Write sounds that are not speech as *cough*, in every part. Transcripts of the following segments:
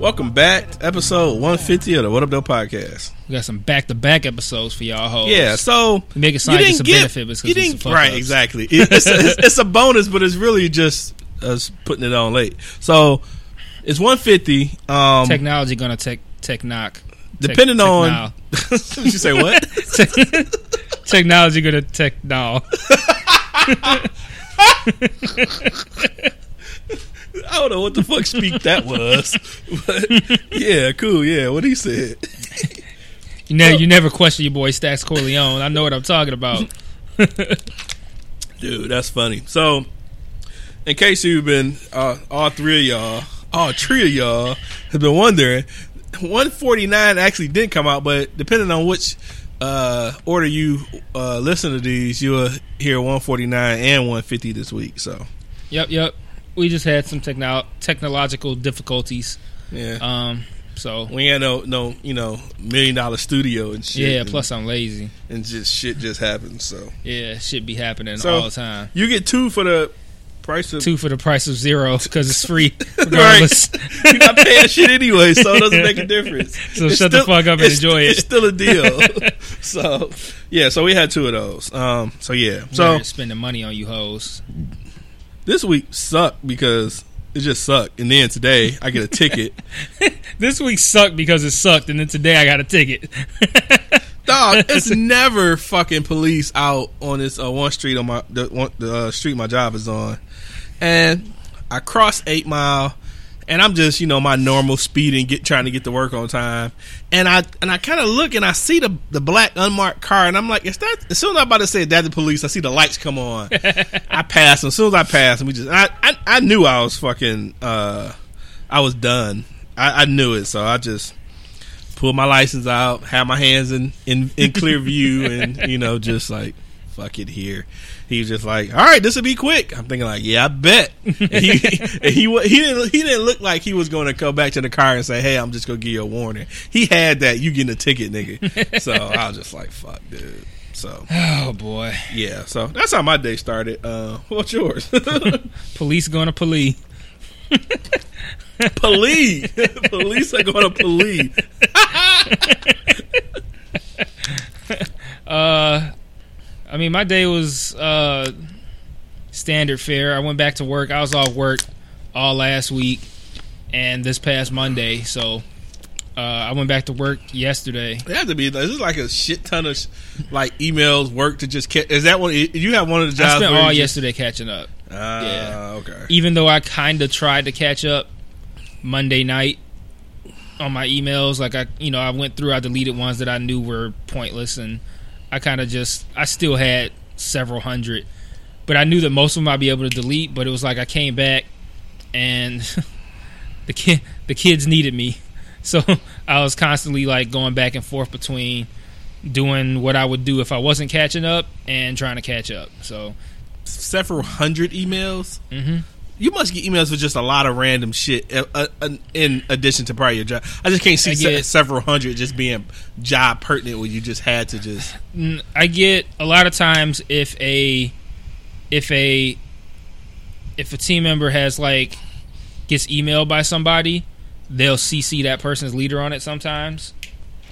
Welcome back to episode 150 of the What Up, Though podcast. We got some back to back episodes for y'all hoes. Yeah, so We make it sound like it's a get- benefit because you it's didn't right ups. exactly. It's a, it's, it's a bonus, but it's really just us putting it on late. So it's 150. Um, Technology gonna tech tech knock. Depending tech on *laughs* you say what? *laughs* technology gonna tech now. *laughs* I don't know what the fuck speak that was, but yeah, cool. Yeah, what he said. You never you never question your boy Stacks Corleone. I know what I'm talking about. Dude, that's funny. So, in case you've been, uh, all three of y'all, all three of y'all have been wondering, 149 actually did come out, but depending on which uh, order you uh, listen to these, you'll hear 149 and 150 this week. So, Yep, yep. We just had some techno- technological difficulties. yeah. Um, so we ain't had no, no, you know, million dollar studio and shit. yeah. and, Plus, I'm lazy. and just shit just happens. So, Yeah, shit be happening So- all the time. you get two for the price of Two for the price of zero because it's free *laughs* regardless. You're not paying shit anyway, so it doesn't make a difference. *laughs* So shut the fuck up and enjoy it. It's still a deal. *laughs* so yeah, so we had two of those. Um, so yeah, so so spending money on you hoes. This week sucked because it just sucked, and then today I get a ticket. *laughs* This week sucked because it sucked, and then today I got a ticket. *laughs* Dog, it's never fucking police out on this uh, one street on my the, one, the uh, street my job is on, and I cross Eight Mile, and I'm just you know my normal speeding, get trying to get to work on time, and I and I kind of look and I see the the black unmarked car, and I'm like, is that? As soon as I'm about to say that the police, I see the lights come on. *laughs* I pass, and as soon as I pass, and we just I I, I knew I was fucking uh I was done. I, I knew it, so I just pull my license out, have my hands in, in, in clear view, and you know, just like fuck it here. He was just like, "All right, this will be quick." I'm thinking like, "Yeah, I bet." *laughs* And he and he he didn't he didn't look like he was going to come back to the car and say, "Hey, I'm just gonna give you a warning." He had that you getting a ticket, nigga. *laughs* So I was just like, "Fuck, dude." So Oh boy, yeah, so that's how my day started. Uh, what's yours? *laughs* police gonna police. police, police are going to police. Uh, I mean, my day was uh standard fare. I went back to work. I was off work all last week and this past Monday, so. Uh, I went back to work yesterday. It has to be. This is like a shit ton of like emails, work to just. catch. is that one? You have one of the jobs. I spent all you just- yesterday catching up. Ah, Yeah. okay. even though I kind of tried to catch up Monday night on my emails, like I, you know, I went through, I deleted ones that I knew were pointless, and I kind of just, I still had several hundred, but I knew that most of them I'd be able to delete. But it was like I came back, and *laughs* the kid, the kids needed me, *laughs* so I was constantly like going back and forth between doing what I would do if I wasn't catching up and trying to catch up. So. Several hundred emails. mhm. You must get emails with just a lot of random shit. Uh, uh, uh, in addition to probably your job, I just can't see get- several hundred just being job pertinent where you just had to just. I get a lot of times if a if a if a team member has like gets emailed by somebody, they'll CC that person's leader on it sometimes,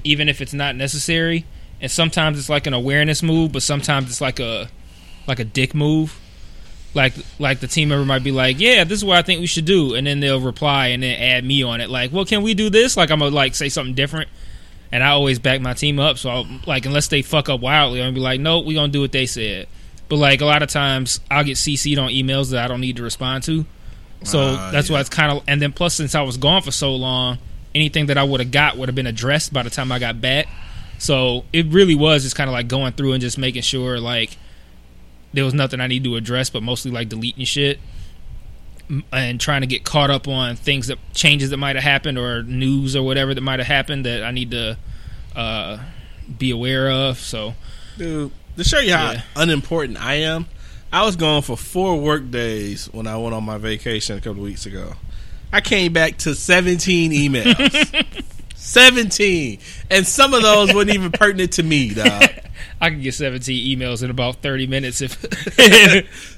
even if it's not necessary. And sometimes it's like an awareness move, but sometimes it's like a like a dick move. Like like the team member might be like, "Yeah, this is what I think we should do," and then they'll reply and then add me on it. Like, "Well, can we do this?" Like I'm gonna like say something different and I always back my team up. So, I'll, like, unless they fuck up wildly, I'm gonna be like, nope, we gonna do what they said. But like a lot of times, I'll get CC'd on emails that I don't need to respond to. So Ah, that's why it's kind of. And then plus, since I was gone for so long, anything that I would have got would have been addressed by the time I got back. So it really was just kind of like going through and just making sure like there was nothing I need to address, but mostly like deleting shit and trying to get caught up on things that changes that might have happened or news or whatever that might have happened that I need to uh, be aware of. So Dude, to show you how Yeah. unimportant I am, I was gone for four work days when I went on my vacation a couple of weeks ago. I came back to 17 emails. *laughs* 17. And some of those weren't even *laughs* pertinent to me, dog. *laughs* I can get 17 emails in about 30 minutes if *laughs*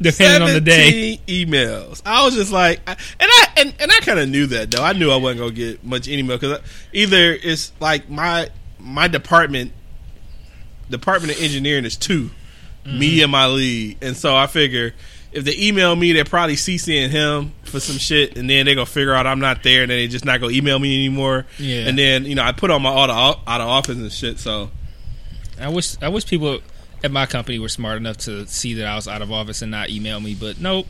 depending on the day. 17 emails. I was just like, I- and I and, and I kind of knew that though. I knew I wasn't gonna get much email because either it's like my my department, department of engineering is 2 Mm-hmm. me and my lead, and so I figure if they email me, they're probably CCing him for some shit, and then they're gonna figure out I'm not there, and then they just not gonna email me anymore. Yeah. and then you know I put on my auto out of office and shit, so. I wish I wish people at my company were smart enough to see that I was out of office and not email me, but nope.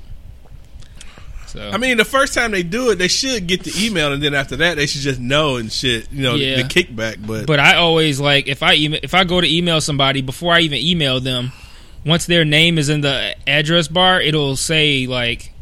So I mean, the first time they do it, they should get the email, and then after that, they should just know and shit. You know, Yeah. the kickback. But, But I always like if I email if I go to email somebody before I even email them, once their name is in the address bar, it'll say like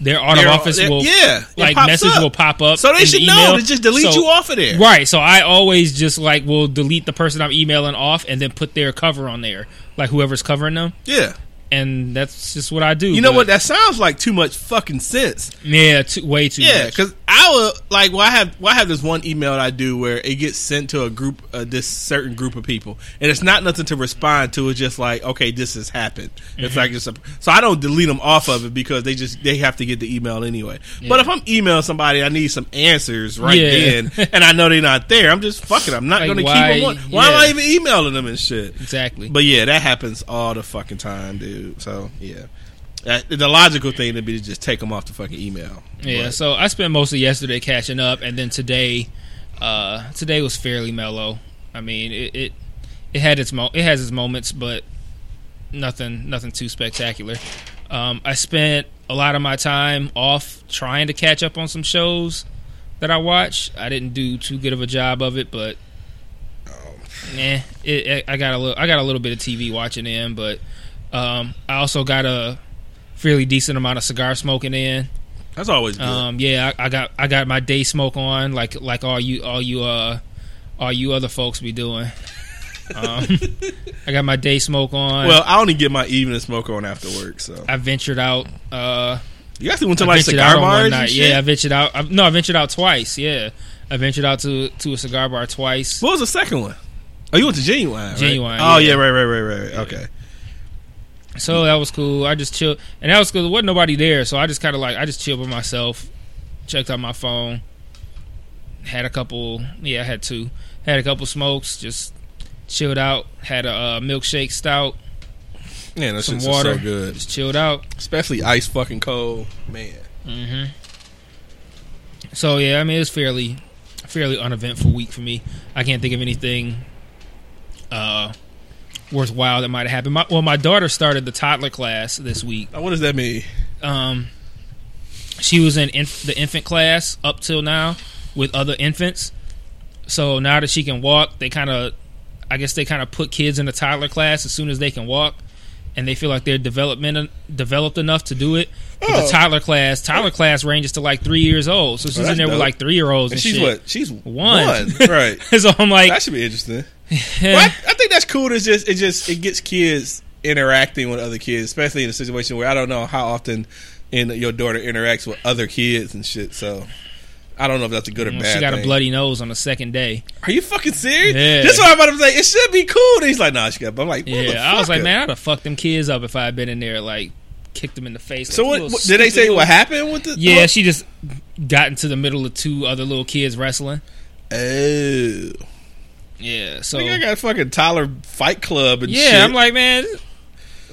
their auto office will yeah, like message up. will pop up. so they the should email. know to just delete So- you off of there. Right. So I always just like will delete the person I'm emailing off and then put their cover on there, like whoever's covering them, Yeah, and that's just what I do. you know what? That sounds like too much fucking sense. Yeah, too, way too Yeah, because I will like. Well, I have. Well, I have this one email that I do where it gets sent to a group, uh, this certain group of people, and it's not nothing to respond to. It's just like, okay, this has happened. It's Mm-hmm. like just a, so I don't delete them off of it because they just they have to get the email anyway. But if I'm emailing somebody, I need some answers right Yeah. then, *laughs* and I know they're not there. I'm just fucking. I'm not Like, going to why- keep them. On. Why am. I even emailing them and shit? exactly. But yeah, that happens all the fucking time, dude. So yeah, that, the logical thing to be to just take them off the fucking email. Yeah, But- so I spent most of yesterday catching up, and then today, uh, today was fairly mellow. I mean, it it, it had its mo- it has its moments, but nothing nothing too spectacular. Um, I spent a lot of my time off trying to catch up on some shows that I watched. I didn't do too good of a job of it, but nah, it, it, I got a little I got a little bit of TV watching in, but um, I also got a fairly decent amount of cigar smoking in. that's always good. Um, yeah, I, I got I got my day smoke on, like like all you all you uh all you other folks be doing. *laughs* Um, I got my day smoke on. well, I only get my evening smoke on after work, so I ventured out. Uh, you actually went to I like cigar on bars. night. Yeah, I ventured out. I, no, I ventured out twice. Yeah, I ventured out to to a cigar bar twice. What was the second one? Oh, you went to Genuine. right? Genuine, Oh yeah. yeah, right, right, right, right. right. Okay. So that was cool. I just chilled, and that was cool. There wasn't nobody there, so I just kind of like I just chilled by myself. Checked out my phone. Had a couple. Yeah, I had two. Had a couple smokes. Just chilled out. Had a uh, milkshake stout. Yeah, that Some water. so good, Just chilled out. especially ice fucking cold. Man, hmm So yeah, I mean it's fairly, fairly uneventful week for me. I can't think of anything uh, worthwhile that might have happened. My, well, my daughter started the toddler class this week. What does that mean? um, she was in inf- the infant class up till now with other infants. So now that she can walk, they kind of, I guess they kind of put kids in the toddler class as soon as they can walk, and they feel like they're development developed enough to do it. But Oh. the toddler class, Tyler class ranges to like three years old, so she's that's in there with like three year olds And and she's shit. what? She's One. one. *laughs* right. *laughs* so I'm like, That should be interesting. eh, *laughs* Well, I, I think that's cool. It's just it just it gets kids interacting with other kids, especially in a situation where I don't know how often in your daughter interacts with other kids and shit. So I don't know if that's a good or bad. she got thing. a bloody nose on the second day. Are you fucking serious? Yeah. That's what I'm about to say. It should be cool. And he's like, Nah, she got. But I'm like, Yeah, I was like, man, I'd have fucked them kids up if I had been in there, like kicked him in the face. So like, what, what did they say? little What happened with the? Yeah, uh? she just got into the middle of two other little kids wrestling. Oh, Yeah, so I think I got a fucking Tyler Fight Club and shit. yeah, shit. I'm like, man,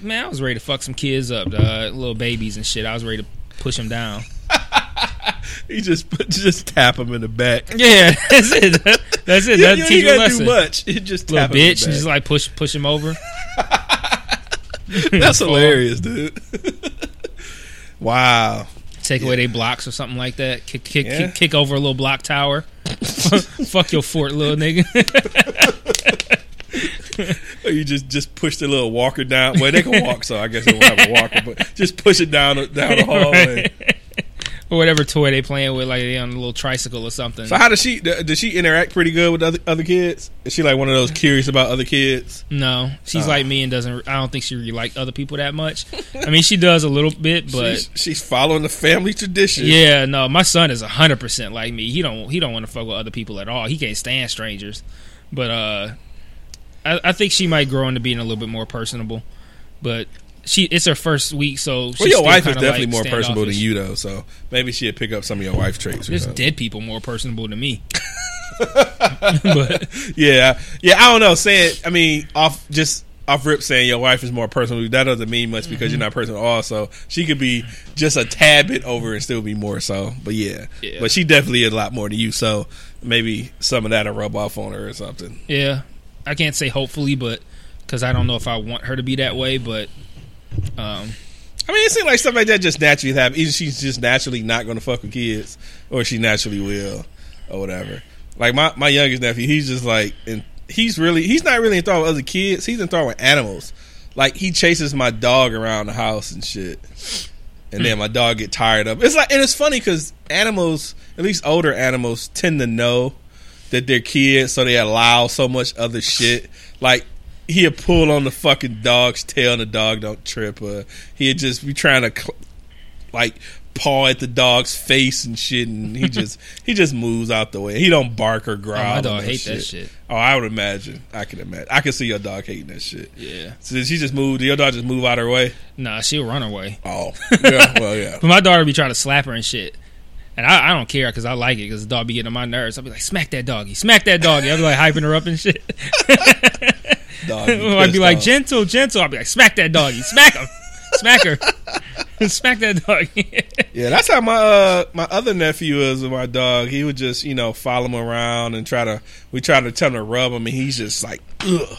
man, I was ready to fuck some kids up, dog. little babies and shit. I was ready to push them down. *laughs* he just just tap him in the back. Yeah, *laughs* that's it. That's it. That's you ain't them gotta do much. You just Little tap him in bitch, just like push push him over. *laughs* *laughs* That's hilarious, dude. *laughs* wow. Take away their blocks or something like that. Kick kick Yeah. kick, kick over a little block tower. *laughs* Fuck your fort, little nigga. Or you just just push the little walker down. Well, they can walk, so I guess they won't have a walker, but just push it down the- down the hallway. Or whatever toy they playing with, like they on a little tricycle or something. So how does she? Does she interact pretty good with other other kids? Is she like one of those curious about other kids? No, she's Oh. like me and doesn't. I don't think she really like other people that much. I mean, she does a little bit, but she's, she's following the family tradition. yeah, no. My son is hundred percent like me. He don't. He don't want to fuck with other people at all. He can't stand strangers. But uh, I, I think she might grow into being a little bit more personable. But she, it's her first week, so she's Well, your wife is definitely like, more personable than you, though. So maybe she'd pick up some of your wife traits. There's dead people more personable than me. *laughs* but Yeah, yeah. I don't know. Saying, I mean, off just off rip saying your wife is more personal. That doesn't mean much because you're mm-hmm. not personal at all. So she could be just a tad bit over and still be more so. But yeah, Yeah. but she definitely is a lot more than you. So maybe some of that'll rub off on her or something. yeah, I can't say hopefully, but because I don't know if I want her to be that way. But um, I mean, it seems like stuff like that just naturally happen. Either she's just naturally not going to fuck with kids, or she naturally will, or whatever. Like my my youngest nephew, he's just like, and he's really he's not really enthralled with other kids. He's enthralled with animals. Like he chases my dog around the house and shit, and then my dog get tired of. It. It's like and it's funny because animals, at least older animals, tend to know that they're kids, so they allow so much other shit. Like he'll pull on the fucking dog's tail and the dog don't trip. Or he'll just be trying to cl- like paw at the dog's face and shit, and he *laughs* just he just moves out the way. He don't bark or oh, growl. my dog no hate that shit. Oh, I would imagine. I can imagine. I can see your dog hating that shit. Yeah, So she just move? Did your dog just move out of her way? nah, she'll run away. Oh, yeah. *laughs* Well, yeah. But my daughter be trying to slap her and shit. And I, I don't care because I like it because the dog be getting on my nerves. I'll be like, smack that doggy, smack that doggy. I'll be like hyping her up and shit. *laughs* Dog, *laughs* I'd be like, off. gentle, gentle. I'd be like, smack that doggy, smack him, smack her, *laughs* smack that doggy. *laughs* Yeah, that's how my uh, my other nephew is with my dog. He would just you know follow him around and try to we try to tell him to rub him, and he's just like ugh,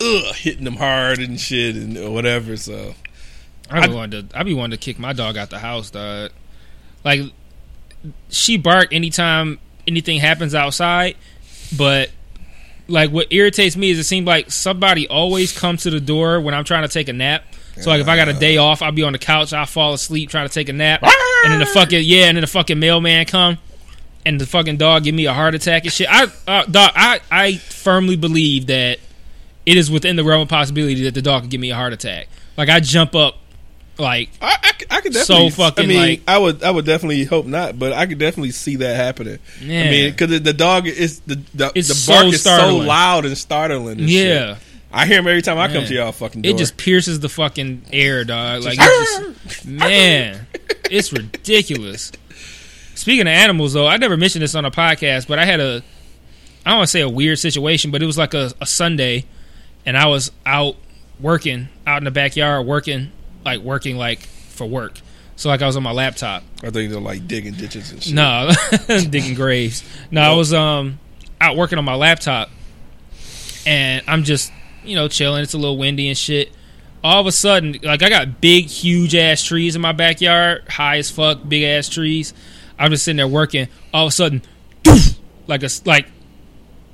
ugh, hitting him hard and shit and whatever. So I be wanting to, I be wanting to kick my dog out the house, dog. Like, she bark anytime anything happens outside, but like what irritates me is it seems like somebody always comes to the door when I'm trying to take a nap. So like if I got a day off, I'll be on the couch, I'll fall asleep trying to take a nap, and then the fucking yeah, and then the fucking mailman come, and the fucking dog give me a heart attack and shit. I uh, dog, I I firmly believe that it is within the realm of possibility that the dog could give me a heart attack. Like I jump up, like I could definitely. So fucking, I mean, like- I would I would definitely hope not, but I could definitely see that happening. Yeah. I mean, because the, dog is the the, It's the bark so is so loud and startling. And yeah. shit. I hear him every time I come to y'all fucking door. It just pierces the fucking air, dog. Like, *laughs* just, man, it's ridiculous. Speaking of animals, though, I never mentioned this on a podcast, but I had a, I don't want to say a weird situation, but it was like a, a Sunday, and I was out working out in the backyard, working like working like for work. So like I was on my laptop. I think they're like digging ditches and shit. No, *laughs* digging graves. No, I was um out working on my laptop, and I'm just you know chilling. It's a little windy and shit. All of a sudden, like I got big, huge ass trees in my backyard, high as fuck, big ass trees. I'm just sitting there working. All of a sudden, like a like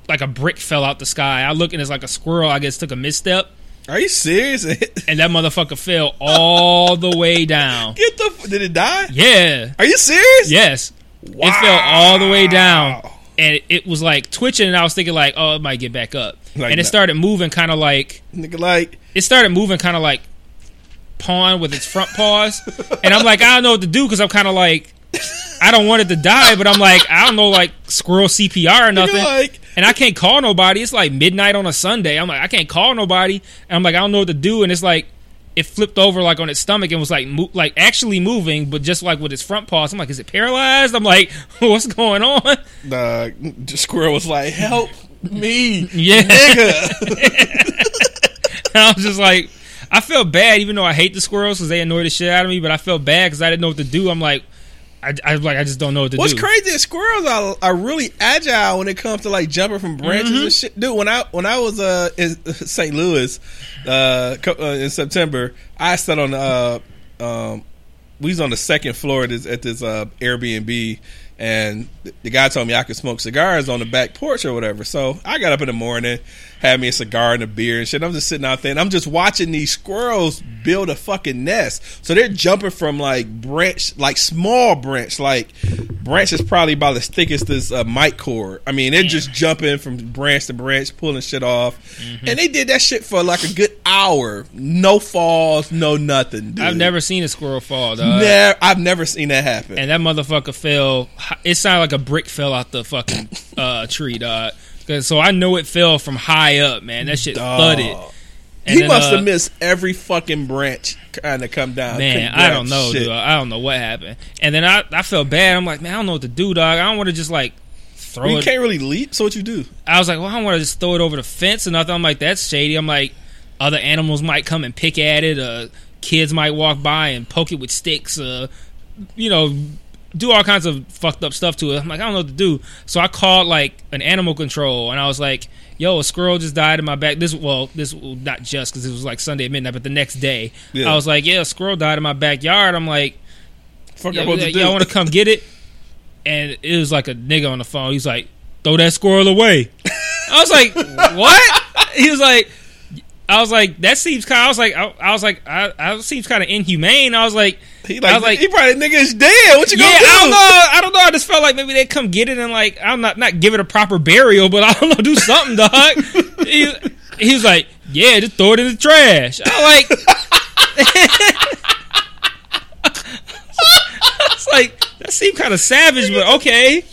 like a brick fell out the sky. I look and it's like a squirrel. I guess took a misstep, Are you serious? *laughs* And that motherfucker fell all the way down. Get the did it die? Yeah. Are you serious? Yes. It fell all the way down. And it, it was like twitching, and I was thinking like, oh, it might get back up. Like and it started moving, kind of like Nigga, like it started moving, kind of like pawn with its front paws. and I'm like, I don't know what to do because I'm kind of like, I don't want it to die, but I'm like, I don't know, like squirrel CPR or nothing. like- and I can't call nobody. It's like midnight on a Sunday. I'm like, I can't call nobody. And I'm like, I don't know what to do. And it's like, it flipped over like on its stomach and was like, mo- like actually moving, but just like with its front paws. I'm like, is it paralyzed? I'm like, *laughs* what's going on? the squirrel was like, "Help me, *laughs* Yeah. nigga." *laughs* And I was just like, I felt bad, even though I hate the squirrels because they annoy the shit out of me. But I felt bad because I didn't know what to do. I'm like, I, I like, I just don't know what to What's do. crazy is squirrels are, are really agile when it comes to like jumping from branches Mm-hmm. and shit. Dude, when I when I was uh, in *laughs* St. Louis uh, uh, in September, I sat on uh, um, we was on the second floor at this, at this uh, Airbnb, and the guy told me I could smoke cigars on the back porch or whatever. So I got up in the morning, had me a cigar and a beer and shit. I'm just sitting out there and I'm just watching these squirrels build a fucking nest. So they're jumping from like branch, like small branch, like branch is probably about as thick as this uh, mic cord. I mean, they're just jumping from branch to branch, pulling shit off, Mm-hmm. and they did that shit for like a good hour. No falls, no nothing. Dude. I've never seen a squirrel fall, dog. I've never seen that happen. and that motherfucker fell. It sounded like a brick fell out the fucking uh, tree, dog. 'Cause- So I know it fell from high up, man. That shit Dog. thudded. And he then, must uh, have missed every fucking branch kind of come down. Man, Couldn't I don't know, shit. dude. I don't know what happened. And then I, I felt bad. I'm like, man, I don't know what to do, dog. I don't want to just like throw You it. can't really leap. So what you do? I was like, well, I don't want to just throw it over the fence or nothing. I'm like, that's shady. I'm like, other animals might come and pick at it. Uh, kids might walk by and poke it with sticks. Uh, you know, do all kinds of fucked up stuff to it. I'm like, I don't know what to do. So I called like an animal control and I was like, yo, a squirrel just died in my back. This, well, this not just because it was like Sunday at midnight, but the next day, Yeah. I was like, yeah, a squirrel died in my backyard. I'm like, Fuck, yeah, I to do. y'all want to come get it? And it was like a nigga on the phone. He's like, throw that squirrel away. I was like, *laughs* what? He was like, I was like, that seems kind. I was like, I, I was like, I, I seems kind of inhumane. I was like, He I was like, he probably nigga is dead. What you yeah, gonna do? I don't know. I don't know. I just felt like maybe they'd come get it and like, I'm not not give it a proper burial, but I don't know, do something, dog. *laughs* he, he was like, yeah, just throw it in the trash. I like. *laughs* It's like that seemed kind of savage, but okay.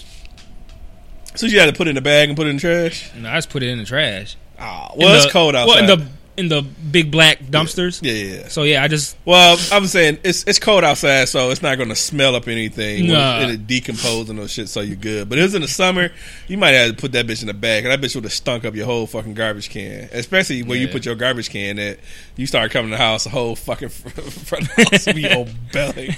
So you had to put it in the bag and put it in the trash. No, I just put it in the trash. Ah, in well, it's the- cold outside. Well, in the in the big black dumpsters. yeah, yeah, yeah. So yeah, I just Well, I'm saying it's it's cold outside, so it's not going to smell up anything. Nah. It'll decompose and those shit, so you're good. But it was in the summer, you might have to put that bitch in the bag, and that bitch would have stunk up your whole fucking garbage can. Especially where you put your garbage can That You start coming to the house, the whole fucking *laughs* front of the house will be *laughs* on belly.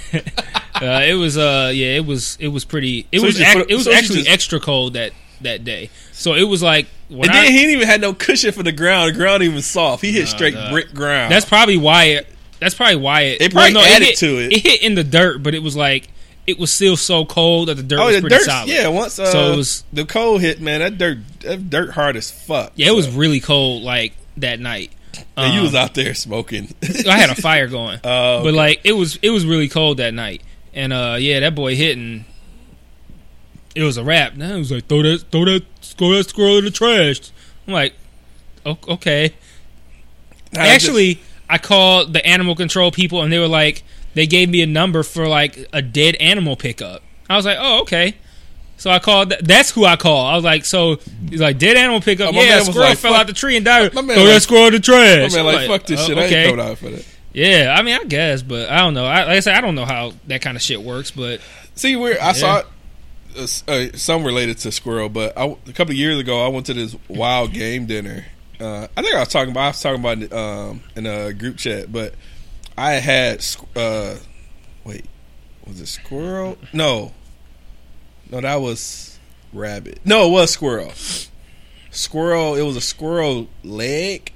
uh, it was uh yeah it was it was pretty it So was just ac- put- it was so actually just- extra cold that that day. So it was like And I, then he didn't even had no cushion for the ground. The ground even soft. He hit straight nah. brick ground. that's probably why it that's probably why it It probably added hit, to it. It hit in the dirt, but it was like it was still so cold that the dirt oh, was the pretty dirt. solid. Yeah, once uh, So it was- the cold hit, man. That dirt, that dirt hard as fuck. Yeah, it was really cold like that night. and you Um, was out there smoking. I had a fire going. *laughs* Oh, But like it was it was really cold that night. And uh yeah, that boy hitting. it was a wrap. Now it was like throw that throw that throw that squirrel in the trash. I'm like, "O- okay. I just- Actually, I called the animal control people and they were like they gave me a number for like a dead animal pickup. I was like, "Oh, okay." So I called. That's who I called. I was like, "So he's like dead animal pickup. Oh, yeah, man squirrel like, fell out the tree and died. *laughs* My Throw man that squirrel in the trash." Mean, I'm like, fuck this "Uh, shit. okay." I ain't out for that. Yeah, I mean, I guess, but I don't know. I, like I said, I don't know how that kind of shit works, but See, where I saw it, uh, some related to squirrel, but I, a couple of years ago, I went to this wild game dinner. Uh, I think I was talking about I was talking about um, in a group chat, but I had uh, wait, was it squirrel? No, no, that was rabbit. No, it was squirrel. Squirrel. It was a squirrel leg.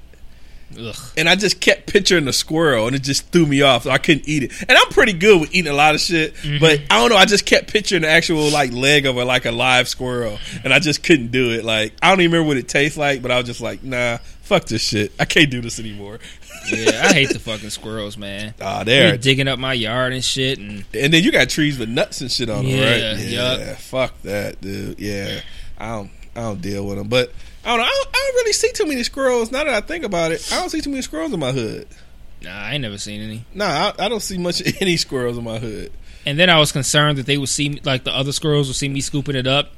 Ugh. and I just kept picturing the squirrel, and it just threw me off. So I couldn't eat it. And I'm pretty good with eating a lot of shit, but I don't know. I just kept picturing the actual like leg of a like a live squirrel, and I just couldn't do it. Like I don't even remember what it tastes like, but I was just like, nah, fuck this shit. I can't do this anymore. *laughs* yeah, I hate the fucking squirrels, man. Ah, They're digging up my yard and shit, and And then you got trees with nuts and shit on them, Yeah, right? Yeah, fuck that, dude. Yeah, I don't, I don't deal with them, but. I don't know. I don't, I don't really see too many squirrels. Now that I think about it, I don't see too many squirrels in my hood. nah, I ain't never seen any. Nah, I, I don't see much *laughs* any squirrels in my hood. And then I was concerned that they would see, me, like the other squirrels would see me scooping it up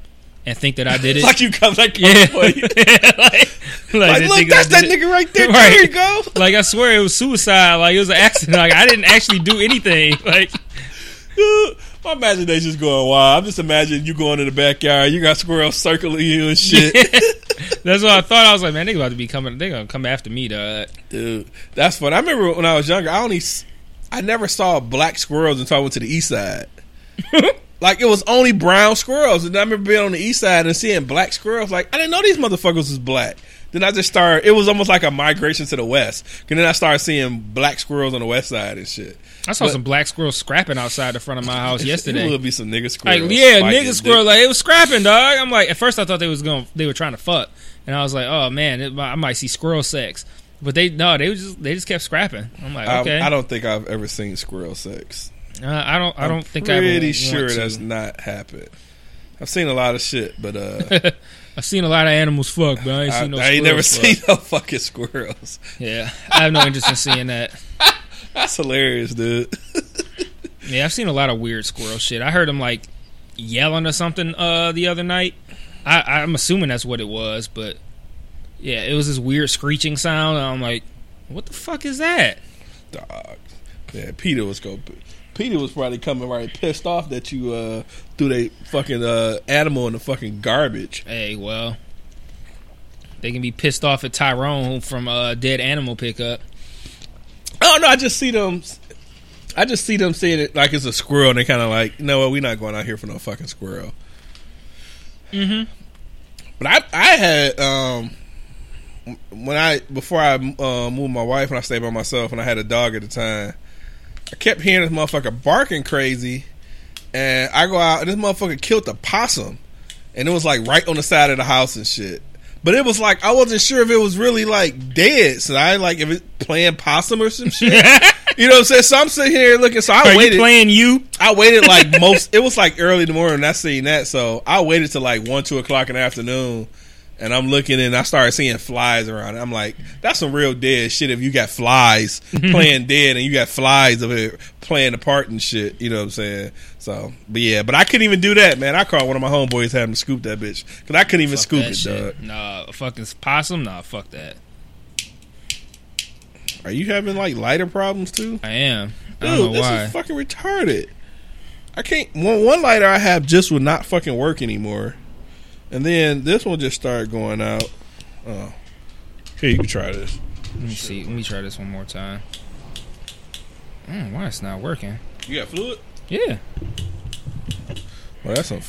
and think that I did it. *laughs* like you come, like yeah, *laughs* for you. like, like, Like, look, that's that it. nigga right there. Right. There you go. Like I swear it was suicide. Like it was an accident. Like I didn't actually do anything. Like my imagination's going wild. I'm just imagining you going in the backyard. You got squirrels circling you and shit. *laughs* that's what I thought. I was like, man, they about to be coming. They gonna come after me, dog. Dude, that's fun. I remember when I was younger, I only, I never saw black squirrels until I went to the east side. *laughs* like it was only brown squirrels, and I remember being on the east side and seeing black squirrels. Like I didn't know these motherfuckers was black. Then I just started. It was almost like a migration to the west. And then I started seeing black squirrels on the west side and shit. I saw But- some black squirrels scrapping outside the front of my house *laughs* yesterday. It would be some nigga squirrels. Like yeah, nigga squirrel. Like it was scrapping, dog. I'm like, at first I thought they was going, they were trying to fuck, and I was like, oh man, it, I might see squirrel sex. But they no, they was just they just kept scrapping. I'm like, okay, I, don't think I've ever seen squirrel sex. Uh, I don't, I I'm don't think I would pretty sure that's not happened. I've seen a lot of shit, but uh, *laughs* I've seen a lot of animals fuck, but I ain't I, seen no. I ain't never squirrels seen no fucking squirrels. Yeah, I have no interest in seeing that. *laughs* That's hilarious, dude. *laughs* Yeah, I've seen a lot of weird squirrel shit. I heard them like yelling or something uh, the other night. I, I'm assuming that's what it was, but yeah, it was this weird screeching sound. And I'm like, what the fuck is that? Dog. Yeah, Peter was going. Peter was probably coming right pissed off that you uh, threw that fucking uh, animal in the fucking garbage. Hey, well, they can be pissed off at Tyrone from uh, Dead Animal Pickup. Oh no, I just see them. I just see them saying it like it's a squirrel, and they kind of like, no, we're not going out here for no fucking squirrel. Mm-hmm. But I, I had um, when I before I uh, moved my wife and I stayed by myself, and I had a dog at the time. I kept hearing this motherfucker barking crazy, and I go out and this motherfucker killed the possum, and it was like right on the side of the house and shit. But it was like I wasn't sure if it was really like dead, so I like if it playing possum or some shit. *laughs* you know what I'm saying? So I'm sitting here looking. So I Are waited. you playing you? I waited like *laughs* most. It was like early in the morning. And I seen that, so I waited till like one, two o'clock in the afternoon, and I'm looking and I started seeing flies around. I'm like, that's some real dead shit. If you got flies *laughs* playing dead and you got flies of it playing a part and shit, you know what I'm saying? So, but yeah, but I couldn't even do that, man. I called one of my homeboys having to scoop that bitch because I couldn't even Fuck scoop it, shit. dog. Nah, fucking possum. Nah, fuck that. Are you having like lighter problems too? I am. I Dude, don't know this why. is fucking retarded. I can't. One, one lighter I have just would not fucking work anymore, and then this one just started going out. Oh, here you can try this. Let me see. Let me try this one more time. Mm, why it's not working? You got fluid? Yeah. Well, that's some.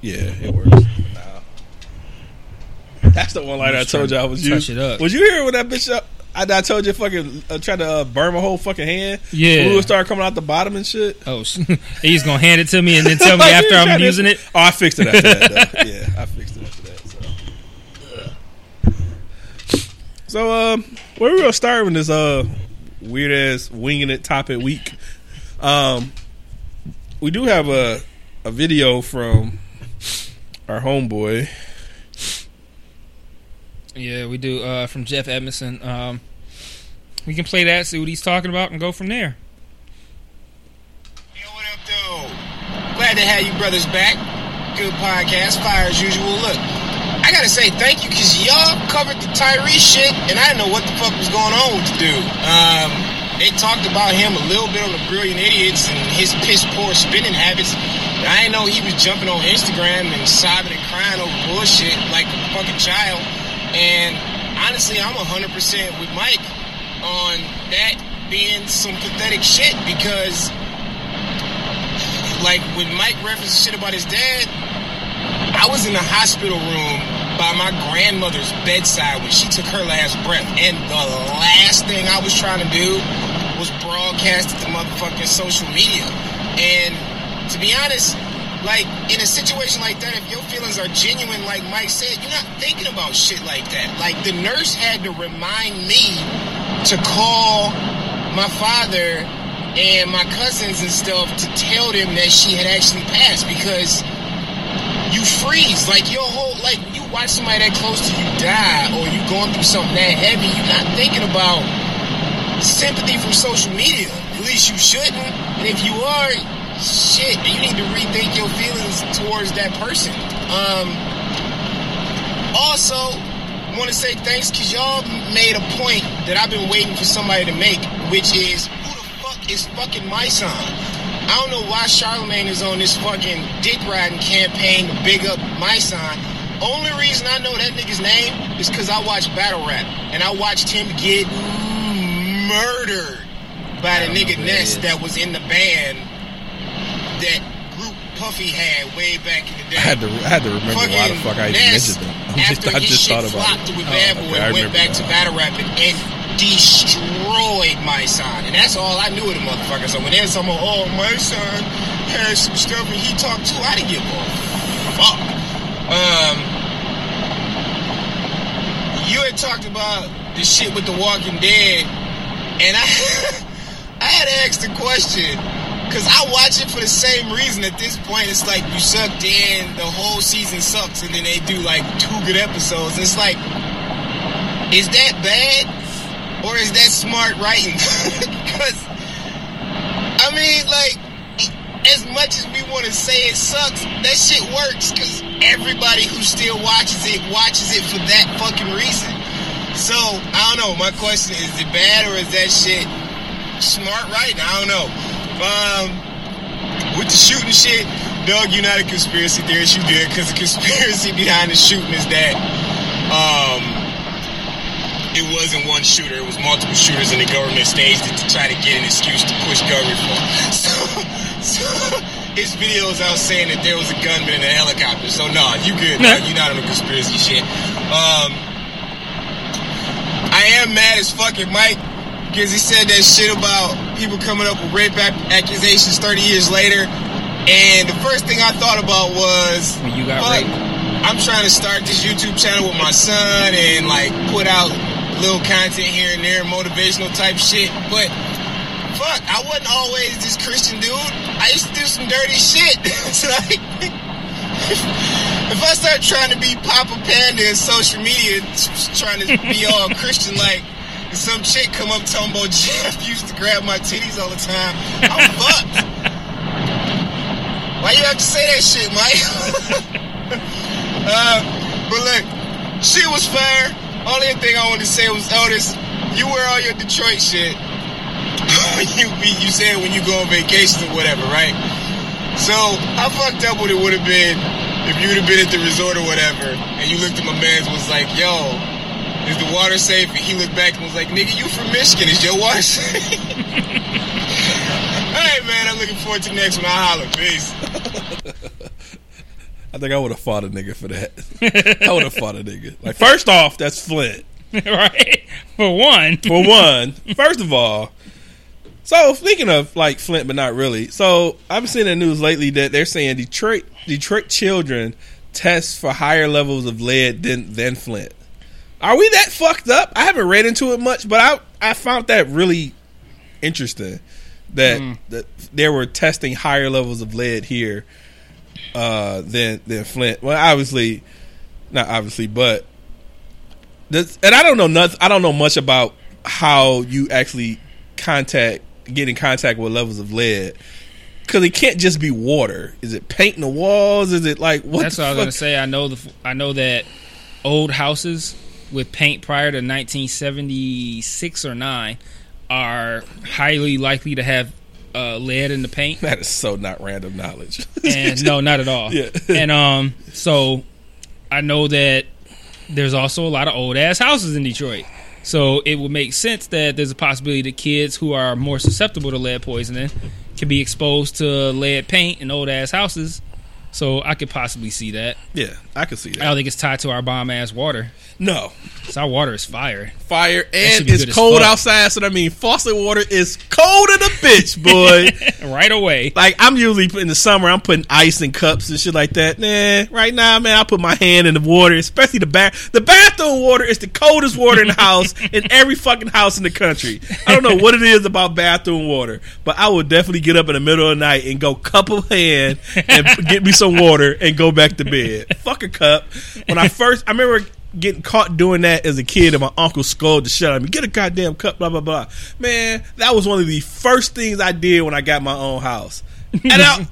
Yeah, it works. Nah. *laughs* That's the one lighter I told you I was touch using. it up. Was you here when that bitch? Uh, I, I told you fucking uh, tried to uh, burn my whole fucking hand. Yeah. fluid started coming out the bottom and shit. Oh, *laughs* he's gonna hand it to me and then tell me *laughs* Like, after I'm tried to- using it. Oh, I fixed it after that. Though. yeah, I fixed it after that. So, so um, where we gonna start with this uh weird ass winging it topic week? Um, we do have a a video from our homeboy. Yeah, we do. Uh, from Jeff Edmondson. Um, we can play that, see what he's talking about, and go from there. Yo, what up, though? Glad to have you brothers back. Good podcast, fire as usual. Look, I gotta say thank you because y'all covered the Tyrese shit, and I didn't know what the fuck was going on with the dude. Um, they talked about him a little bit on the Brilliant Idiots and his piss poor spending habits. I didn't know he was jumping on Instagram and sobbing and crying over bullshit like a fucking child. And honestly, I'm 100% with Mike on that being some pathetic shit because like when Mike referenced shit about his dad, I was in the hospital room by my grandmother's bedside when she took her last breath, and the last thing I was trying to do was broadcast it to motherfucking social media. And to be honest, like in a situation like that, if your feelings are genuine, like Mike said, you're not thinking about shit like that. Like the nurse had to remind me to call my father and my cousins and stuff to tell them that she had actually passed because you freeze. Like your whole like you watch somebody that close to you die or you going through something that heavy you're not thinking about sympathy from social media. At least you shouldn't. And if you are shit you need to rethink your feelings towards that person um also want to say thanks because y'all made a point that I've been waiting for somebody to make, which is who the fuck is fucking my son? I don't know why Charlamagne is on this fucking dick riding campaign to big up my son. Only reason I know that nigga's name is because I watched battle rap and I watched him get murdered by the I don't know nigga Ness that was in the band that group Puffy had way back in the day. I had to I had to remember why the Fucking fuck I even Ness, mentioned them. I'm *laughs* just, I just thought about it. with Oh, Bad okay, Boy I and went back to battle rapping and destroyed my son. And that's all I knew of the motherfucker. So when talking about, oh, my son had some stuff and he talked too, I didn't give a fuck. Um, you had talked about the shit with The Walking Dead, and I *laughs* I had asked ask the question because I watch it for the same reason. At this point, it's like you sucked in, the whole season sucks, and then they do like two good episodes. It's like, is that bad or is that smart writing? *laughs* Because I mean, like, as much as we want to say it sucks, that shit works because everybody who still watches it watches it for that fucking reason. So I don't know. My question is: Is it bad or is that shit smart writing? I don't know. Um, with the shooting shit, Doug, you're not a conspiracy theorist. You did because the conspiracy *laughs* behind the shooting is that um, it wasn't one shooter; it was multiple shooters, and the government staged it to try to get an excuse to push gun reform. *laughs* So, so his videos out saying that there was a gunman in a helicopter. So no, you good? Nah. Doug. You're not on the conspiracy shit. Um, I am mad as fuck at Mike because he said that shit about people coming up with rape ac- accusations 30 years later. And the first thing I thought about was, When you got fuck, raped. I'm trying to start this YouTube channel with my son and like put out little content here and there, motivational type shit. But fuck, I wasn't always this Christian dude. I used to do some dirty shit. *laughs* it's like, if I start trying to be Papa Panda in social media, trying to be all Christian like, some chick come up talking about *laughs* Jeff used to grab my titties all the time, I'm *laughs* fucked. Why you have to say that shit, Mike? *laughs* uh, but look, shit was fair. Only thing I wanted to say was, Otis, you wear all your Detroit shit. you you said when you go on vacation or whatever, right? So how fucked up would it would have been if you would have been at the resort or whatever, and you looked at my man's and was like, "Yo, is the water safe?" And he looked back and was like, "Nigga, you from Michigan? Is your water *laughs* safe?" All right, man. I'm looking forward to the next one. I'll holler. Peace. *laughs* I think I would have fought a nigga for that. I would have fought a nigga. Like, first off, that's Flint. *laughs* right? For one. For one, first of all, so speaking of like Flint, but not really. So I've been seeing the news lately that they're saying Detroit Detroit children test for higher levels of lead than than Flint. Are we that fucked up? I haven't read into it much, but I I found that really interesting that that they were testing higher levels of lead here uh, than than Flint. Well, obviously, not obviously, but this, and I don't know nothing. I don't know much about how you actually contact get in contact with levels of lead because it can't just be water. Is it painting the walls? Is it like what? That's what I was gonna say. I know the I know that old houses with paint prior to 1976 or nine are highly likely to have uh, lead in the paint. That is so not random knowledge. And no, not at all. *laughs* Yeah. And um, so I know that there's also a lot of old ass houses in Detroit. So it would make sense that there's a possibility that kids who are more susceptible to lead poisoning can be exposed to lead paint in old ass houses. So I could possibly see that. yeah, I can see that. I don't think it's tied to our bomb ass water. No, So our water is fire. fire and it's cold outside. So I mean faucet water is cold in a bitch, boy. *laughs* right away. like I'm usually in the summer, I'm putting ice in cups and shit like that. Nah, right now, man, I put my hand in the water, especially the bath. The bathroom water is the coldest water in the house *laughs* in every fucking house in the country. I don't know what it is about bathroom water, but I would definitely get up in the middle of the night and go cup of hand and get me some water and go back to bed. Fuck cup. When I *laughs* first, I remember getting caught doing that as a kid, and my uncle scolded the shit out of me. Get a goddamn cup, blah blah blah. Man, that was one of the first things I did when I got my own house. *laughs* And I,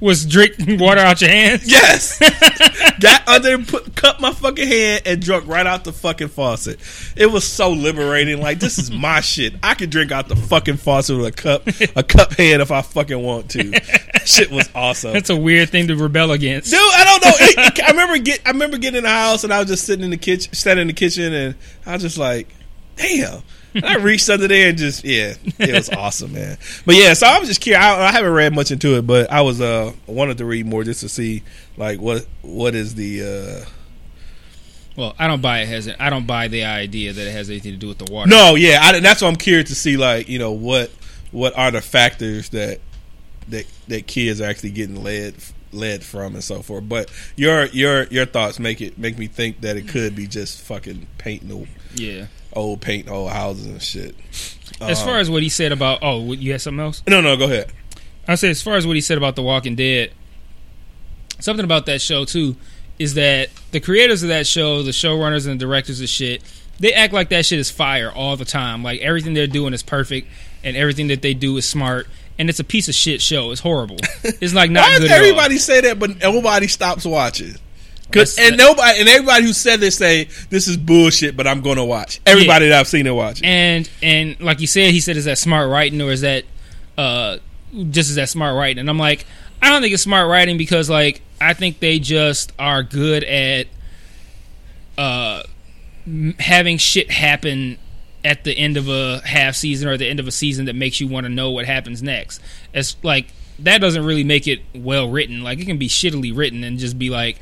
Was drinking water out your hands? yes, *laughs* got under, put, cut my fucking hand, and drunk right out the fucking faucet. It was so liberating. Like this is my *laughs* shit. I could drink out the fucking faucet with a cup, a cup hand if I fucking want to. That shit was awesome. That's a weird thing to rebel against. Dude, I don't know. It- it- I remember get. I remember getting in the house and I was just sitting in the kitchen, standing in the kitchen, and I was just like, "Damn." *laughs* I reached under there and just yeah, it was awesome, man. But yeah, so I was just curious. I, I haven't read much into it, but I was uh wanted to read more just to see like what what is the uh Well, I don't buy it has I don't buy the idea that it has anything to do with the water. no yeah. I, that's what I'm curious to see like you know what what are the factors that that that kids are actually getting led led from and so forth. But your your your thoughts make it make me think that it could be just fucking painting old, Yeah. Old paint old houses and shit. As far um, as what he said about oh, you had something else? No, no, go ahead. I said as far as what he said about The Walking Dead, something about that show too is that the creators of that show, the showrunners and the directors of shit, they act like that shit is fire all the time. Like everything they're doing is perfect and everything that they do is smart. And it's a piece of shit show. It's horrible. *laughs* It's like not Why good does at all. everybody say that, but nobody stops watching? Cause, and nobody and everybody who said this say this is bullshit, but I'm gonna watch. Everybody that I've seen it watch. it. and and like you said, he said, "Is that smart writing or is that uh, just is that smart writing?" And I'm like, I don't think it's smart writing because like I think they just are good at uh, having shit happen at the end of a half season or the end of a season that makes you want to know what happens next. It's like that doesn't really make it well written. Like it can be shittily written and just be like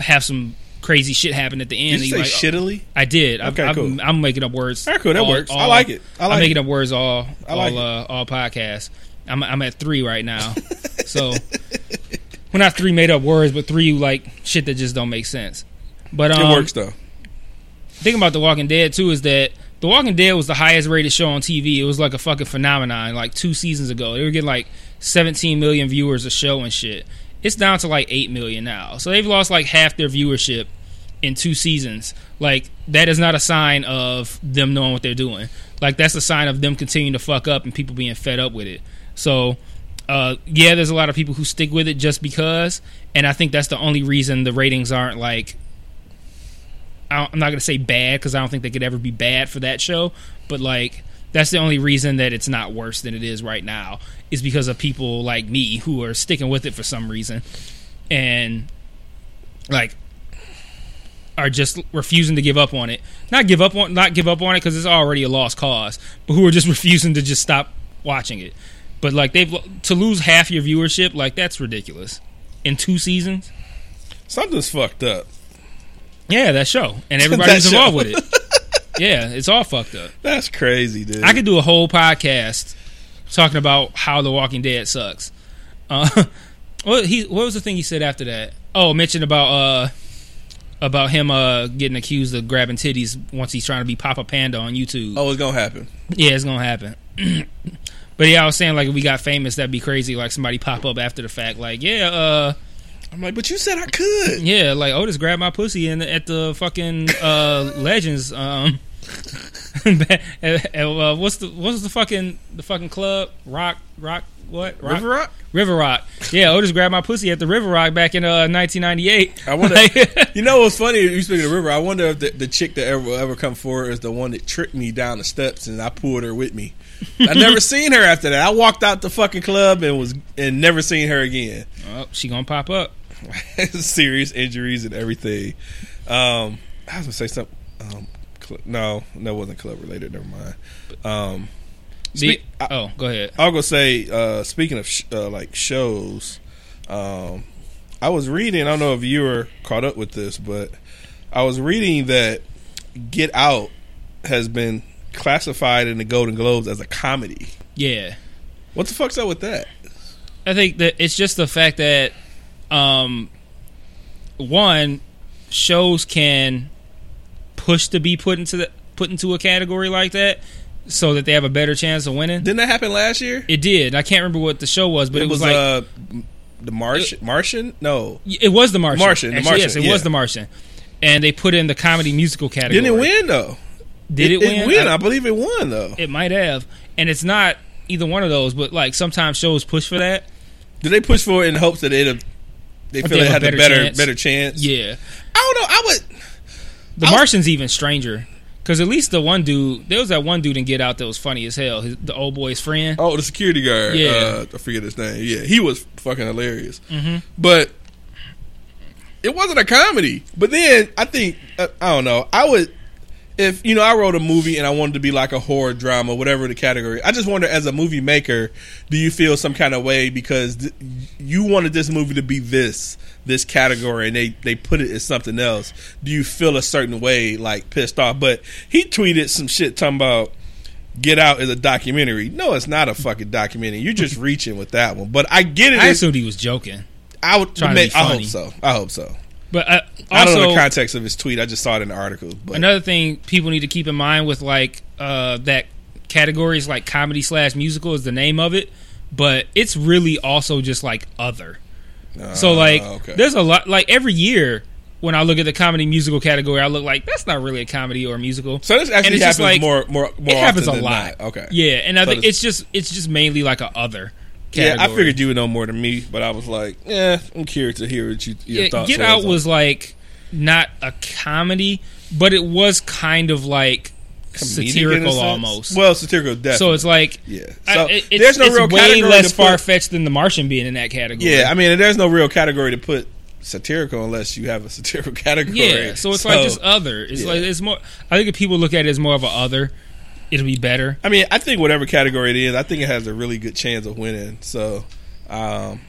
have some crazy shit happen at the end. Did you say like, shittily? I did. I'm- Okay, I'm, cool. I'm making up words. All right, cool. That works. I like it. I like am it. making up words all I all like it. uh, all podcasts. I'm I'm at three right now. *laughs* so we're not three made up words, but three like shit that just don't make sense. But um, it works though. thing about The Walking Dead too is that The Walking Dead was the highest rated show on TV. It was like a fucking phenomenon. Like two seasons ago, they were getting like 17 million viewers a show and shit. It's down to like 8 million now. So they've lost like half their viewership in two seasons. Like that is not a sign of them knowing what they're doing. Like that's a sign of them continuing to fuck up and people being fed up with it. So uh, yeah, there's a lot of people who stick with it just because, and I think that's the only reason the ratings aren't like I'm not gonna say bad because I don't think they could ever be bad for that show, but like that's the only reason that it's not worse than it is right now is because of people like me who are sticking with it for some reason, and like are just refusing to give up on it. Not give up on not give up on it because it's already a lost cause, but who are just *laughs* refusing to just stop watching it. But like they've to lose half your viewership, like that's ridiculous. In two seasons, Something's fucked up. yeah, that show and *laughs* everybody's involved with it. Yeah, it's all fucked up. *laughs* That's crazy, dude. I could do a whole podcast talking about how The Walking Dead sucks. Uh, *laughs* what he what was the thing he said after that? Oh, mentioned about uh about him uh getting accused of grabbing titties once he's trying to be Papa Panda on YouTube. oh, it's gonna happen. Yeah, it's gonna happen. *clears throat* but yeah, I was saying like if we got famous, that'd be crazy. Like somebody pop up after the fact, like yeah, uh, I'm like, but you said I could. yeah, like Otis grabbed my pussy in at the fucking uh *laughs* Legends. Um, *laughs* uh, what's the what's the fucking the fucking club? Rock, rock, what? Rock? River Rock. River Rock. Yeah, Otis grabbed my pussy at the River Rock back in uh 1998. I wonder. *laughs* You know what's funny? You speaking of the River. I wonder if the, the chick that ever will ever come forward is the one that tricked me down the steps and I pulled her with me. I never *laughs* seen her after that. I walked out the fucking club and was and never seen her again. oh, she gonna pop up. Serious injuries and everything. Um, I was gonna say something. Um, cl- no, that wasn't club related. Never mind. Um, The- speak- oh, go ahead. I'll go say. Uh, speaking of sh- uh, like shows, um, I was reading. I don't know if you were caught up with this, but I was reading that Get Out has been classified in the Golden Globes as a comedy. Yeah. What the fuck's up with that? I think that it's just the fact that um one shows can push to be put into the put into a category like that so that they have a better chance of winning. Didn't that happen last year? It did. I can't remember what the show was, but it, was, like uh, the Martian. Martian? No, it was the Martian. Martian, the Actually, Martian, yes, it yeah. was the Martian. And they put in the comedy musical category. didn't it win though? Did it, win? I, I- believe it won though. it might have. And it's not either one of those, but like sometimes shows push for that. Do they push for it in hopes that they'd they feel they they have had a a better better chance. better chance? Yeah. I don't know. I would. The was- Martian's even stranger because at least the one dude, there was that one dude in Get Out that was funny as hell. His, the old boy's friend. Oh, the security guard. Yeah. uh, I forget his name. Yeah, he was fucking hilarious. But it wasn't a comedy. But then I think uh, I don't know. I would if you know I wrote a movie and I wanted to be like a horror drama, whatever the category. I just wonder, as a movie maker, do you feel some kind of way because th- you wanted this movie to be this this category and they they put it as something else? Do you feel a certain way, like pissed off? But he tweeted some shit talking about. Get Out is a documentary. No, it's not a fucking documentary. You're just *laughs* reaching with that one. But I get it. I assumed he was joking. I would. Make, I hope so. I hope so. But uh, I don't know the context of his tweet. I just saw it in the article. But another thing people need to keep in mind with like uh, that category is like comedy slash musical is the name of it, but it's really also just like other. So like, Uh, okay. there's a lot. Like every year, when I look at the comedy musical category, I look like that's not really a comedy or a musical. so this actually happens like- more, more, more. it happens a lot. not. Okay. Yeah, and I So think it's just it's just mainly like a other. Yeah, I figured you would know more than me, but I was like, yeah, I'm curious to hear what you your Yeah, thoughts. Get Out was like not a comedy, but it was kind of like comedic in a satirical almost. Well, satirical, definitely. so it's like yeah. I- it- it's, there's no it's real way category less to put- far fetched than The Martian being in that category. Yeah, I mean, there's no real category to put satirical unless you have a satirical *laughs* category. yeah. So it's like just other. It's yeah. like it's more. I think if people look at it as more of a other, it'll be better. I mean, I think whatever category it is, I think it has a really good chance of winning. So, um,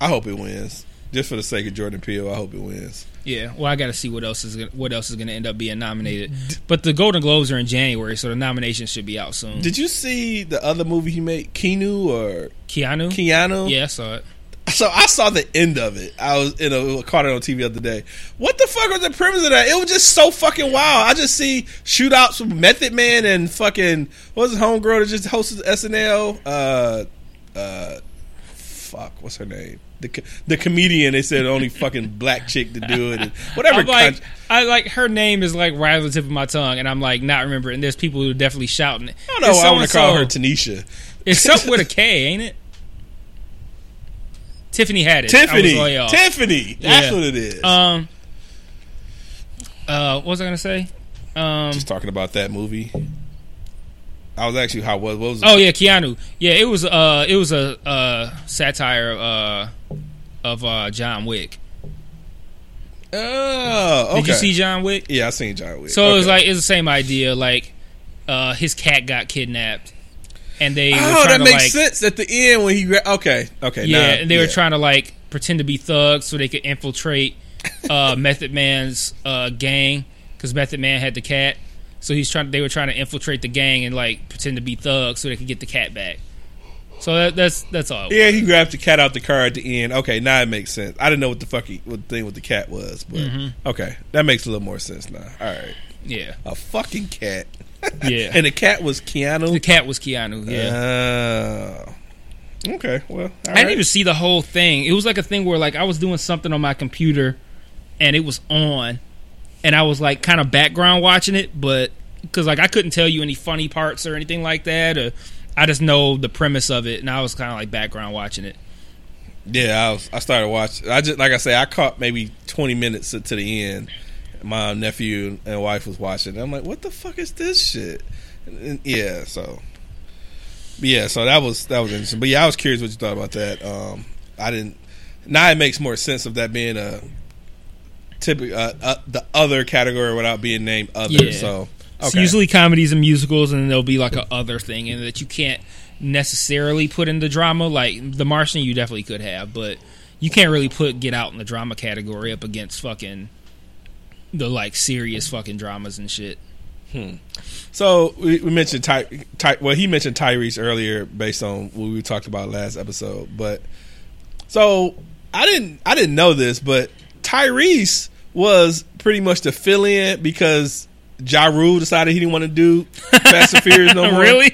I hope it wins. Just for the sake of Jordan Peele, I hope it wins. Yeah. Well, I got to see what else is gonna, what else is going to end up being nominated. But the Golden Globes are in January, so the nominations should be out soon. Did you see the other movie he made, Keanu or Keanu? Keanu? Yeah, I saw it. So I saw the end of it. I was in a caught it on TV the other day. What the fuck was the premise of that? It was just so fucking wild. I just see shootouts with Method Man and fucking what was his homegirl that just hosted SNL? Uh, uh, fuck, what's her name? The the comedian. They said only fucking black chick to do it. And whatever. I'm like, con- I like her name is like right on the tip of my tongue, and I'm like not remembering. And there's people who are definitely shouting it. I don't know. Why I want to call her. Tanisha. It's something with a *laughs* K, ain't it? Tiffany Haddish. Tiffany. Tiffany. That's Yeah. what it is. Um. Uh, what was I gonna say? Um. just talking about that movie. I was actually how was what was Oh yeah, Keanu. Yeah, it was. Uh, it was a uh satire uh of uh John Wick. Oh, okay. Did you see John Wick? Yeah, I seen John Wick. So it was like it's the same idea. Like, uh, his cat got kidnapped, and they oh, that to makes like, sense at the end when he. Gra- okay, okay, yeah, now- and they were trying to like pretend to be thugs so they could infiltrate uh, *laughs* Method Man's uh, gang because Method Man had the cat. So he's trying. They were trying to infiltrate the gang and like pretend to be thugs so they could get the cat back. So that, that's that's all. Yeah, he grabbed the cat out the car at the end. Okay, now it makes sense. I didn't know what the fuck he, what the thing with the cat was, but Mm-hmm. okay, that makes a little more sense now. All right, Yeah, a fucking cat. *laughs* yeah. and the cat was Keanu. the cat was Keanu. Yeah. Oh. okay, well, all I right. didn't even see the whole thing. It was like a thing where like I was doing something on my computer and it was on and I was like kind of background watching it, but cuz like I couldn't tell you any funny parts or anything like that or I just know the premise of it and I was kind of like background watching it. Yeah, I, was, I started watching. I just like I say, I caught maybe twenty minutes to the end. My nephew and wife was watching. And I'm like, what the fuck is this shit? And, and- yeah, so yeah, so that was that was interesting. But yeah, I was curious what you thought about that. Um, I didn't. Now it makes more sense of that being a typical uh, uh, the other category without being named other. Yeah. So It's okay, usually comedies and musicals and there'll be like a other thing and that you can't necessarily put in the drama like The Martian you definitely could have, but you can't really put Get Out in the drama category up against fucking the like serious fucking dramas and shit. Hmm. So we, we mentioned Ty, Ty. Well, he mentioned Tyrese earlier, based on what we talked about last episode. But so I didn't, I didn't know this, but Tyrese was pretty much the fill-in because Ja Rule decided he didn't want to do *laughs* Fast and Furious no more. really?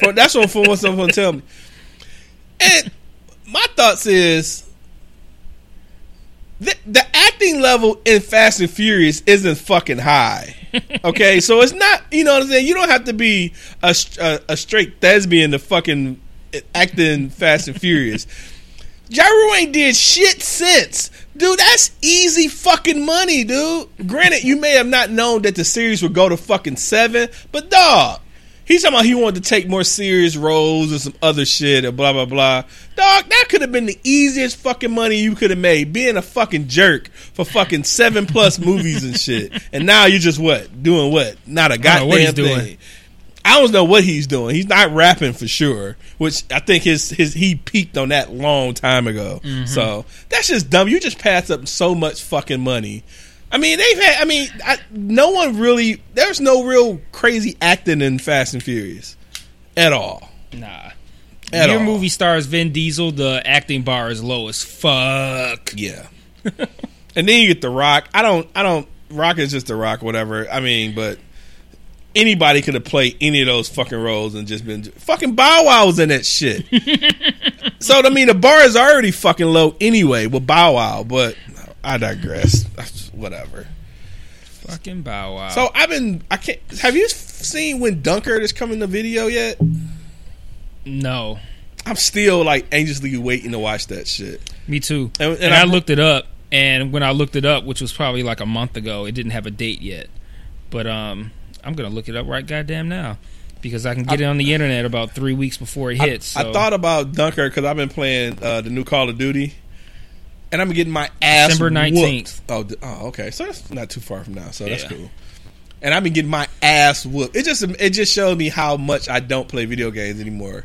For, that's what for what someone tell me. And my thoughts is the, the acting level in Fast and Furious isn't fucking high. Okay, so it's not. You know what I'm saying? You don't have to be a, a, a straight thespian to fucking act in Fast and Furious. Ja Rule ain't did shit since. Dude, that's easy fucking money, dude. Granted, you may have not known that the series would go to fucking seven, but dog, he's talking about he wanted to take more serious roles and some other shit and blah blah blah. Dog, that could have been the easiest fucking money you could have made being a fucking jerk for fucking seven plus movies and shit. And now you're just what? Doing what? Not a goddamn what he's thing. doing. I don't know what he's doing. He's not rapping for sure, which I think his his he peaked on that long time ago. Mm-hmm. So that's just dumb. You just pass up so much fucking money. I mean, they've had. I mean, I, no one really. There's no real crazy acting in Fast and Furious at all. Nah. At Your all. movie stars Vin Diesel, the acting bar is low as fuck. *laughs* Yeah. and then you get the Rock. I don't. I don't. Rock is just the Rock. Whatever. I mean, but anybody could have played any of those fucking roles and just been fucking Bow Wow was in that shit. *laughs* so I mean, the bar is already fucking low anyway with Bow Wow. But I digress. *laughs* Whatever. Fucking Bow Wow. So I've been. I can't. Have you seen when Dunkirk is coming to video yet? no, I'm still like anxiously waiting to watch that shit. me too. And- And, and I I'm- looked it up, and when I looked it up, which was probably like a month ago, it didn't have a date yet. But um, I'm gonna look it up right goddamn now because I can get it on the internet about three weeks before it hits. I, so- thought about Dunkirk because I've been playing uh, the new Call of Duty, and I'm getting my ass December 19th. Oh, oh, okay. So that's not too far from now. So that's Yeah. cool. And I've been getting my ass whooped. It just it just showed me how much I don't play video games anymore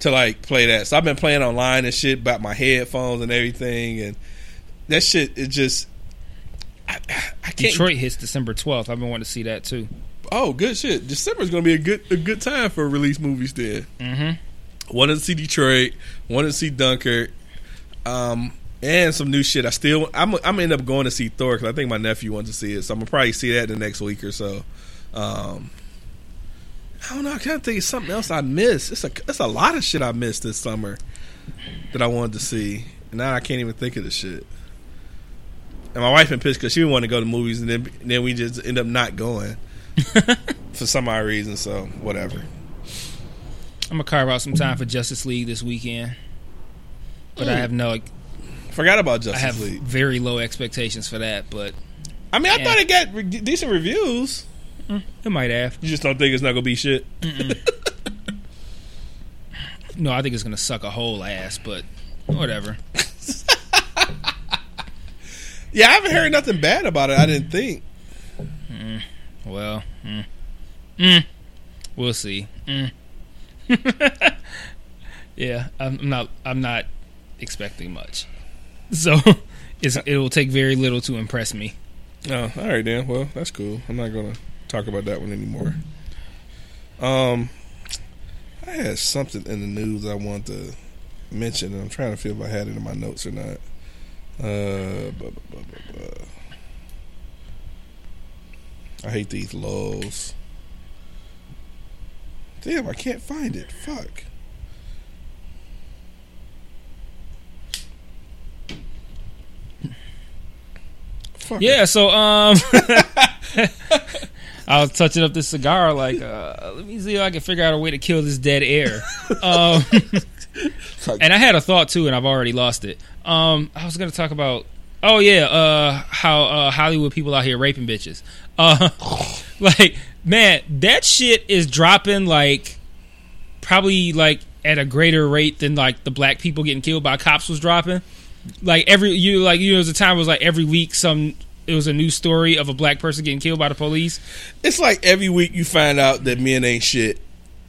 to like play that. So I've been playing online and shit about my headphones and everything, and that shit is just. I, I can't. Detroit hits December 12th. I've been wanting to see that too. Oh, good shit. December's gonna be a good a good time for release movies. Then Mm-hmm. wanted to see Detroit, wanted to see Dunkirk, um, and some new shit. I still I'm I'm gonna end up going to see Thor because I think my nephew wants to see it, so I'm gonna probably see that the next week or so. Um, I don't know. I can't think of something else I missed. It's a it's a lot of shit I missed this summer that I wanted to see, and now I can't even think of the shit. And my wife been pissed because she didn't want to go to movies, and then and then we just end up not going *laughs* for some odd reason. So whatever. I'm gonna carve out some time for Justice League this weekend, but I Mm. have no. Forgot about Justice I have League. very low expectations for that, but I mean, I Yeah. thought it got re- decent reviews. it might have. You just don't think it's not gonna be shit. *laughs* No, I think it's gonna suck a whole ass, but whatever. *laughs* Yeah, I haven't heard nothing bad about it. I didn't think. Well, mm. Mm. we'll see. Mm. *laughs* yeah, I'm not. I'm not expecting much, so *laughs* it will take very little to impress me. Oh, all right then. Well, that's cool. I'm not gonna talk about that one anymore. Um, I had something in the news I want to mention, and I'm trying to feel if I had it in my notes or not. Uh. I hate these lulls. Damn, I can't find it. Fuck. Fuck. Yeah, so um, *laughs* I was touching up this cigar. Like, uh, let me see if I can figure out a way to kill this dead air. *laughs* Um, and I had a thought too, and I've already lost it. Um, I was gonna talk about. Oh yeah, uh, how uh, Hollywood people out here raping bitches. Uh, *laughs* like, man, that shit is dropping like probably like at a greater rate than like the black people getting killed by cops was dropping. Like every you like you know, a time it was like every week some it was a new story of a black person getting killed by the police. It's like every week you find out that men ain't shit,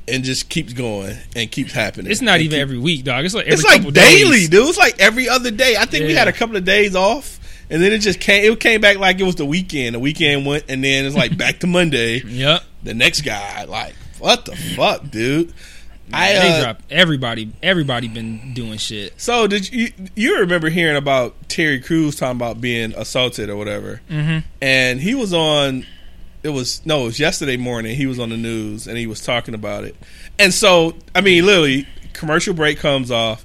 and just keeps going and keeps happening. It's not even keep- every week, dog. It's like every It's like daily, days. dude. It's like every other day. I think we had a couple of days off, and then it just came. It came back like it was the weekend. The weekend went, and then it's like back to Monday. *laughs* Yep. The next guy, like, what the fuck, dude? I they uh, dropped everybody. Everybody been doing shit. so did you? You remember hearing about Terry Crews talking about being assaulted or whatever? Mm-hmm. and he was on it was no it was yesterday morning. He was on the news and he was talking about it. And so i mean literally commercial break comes off.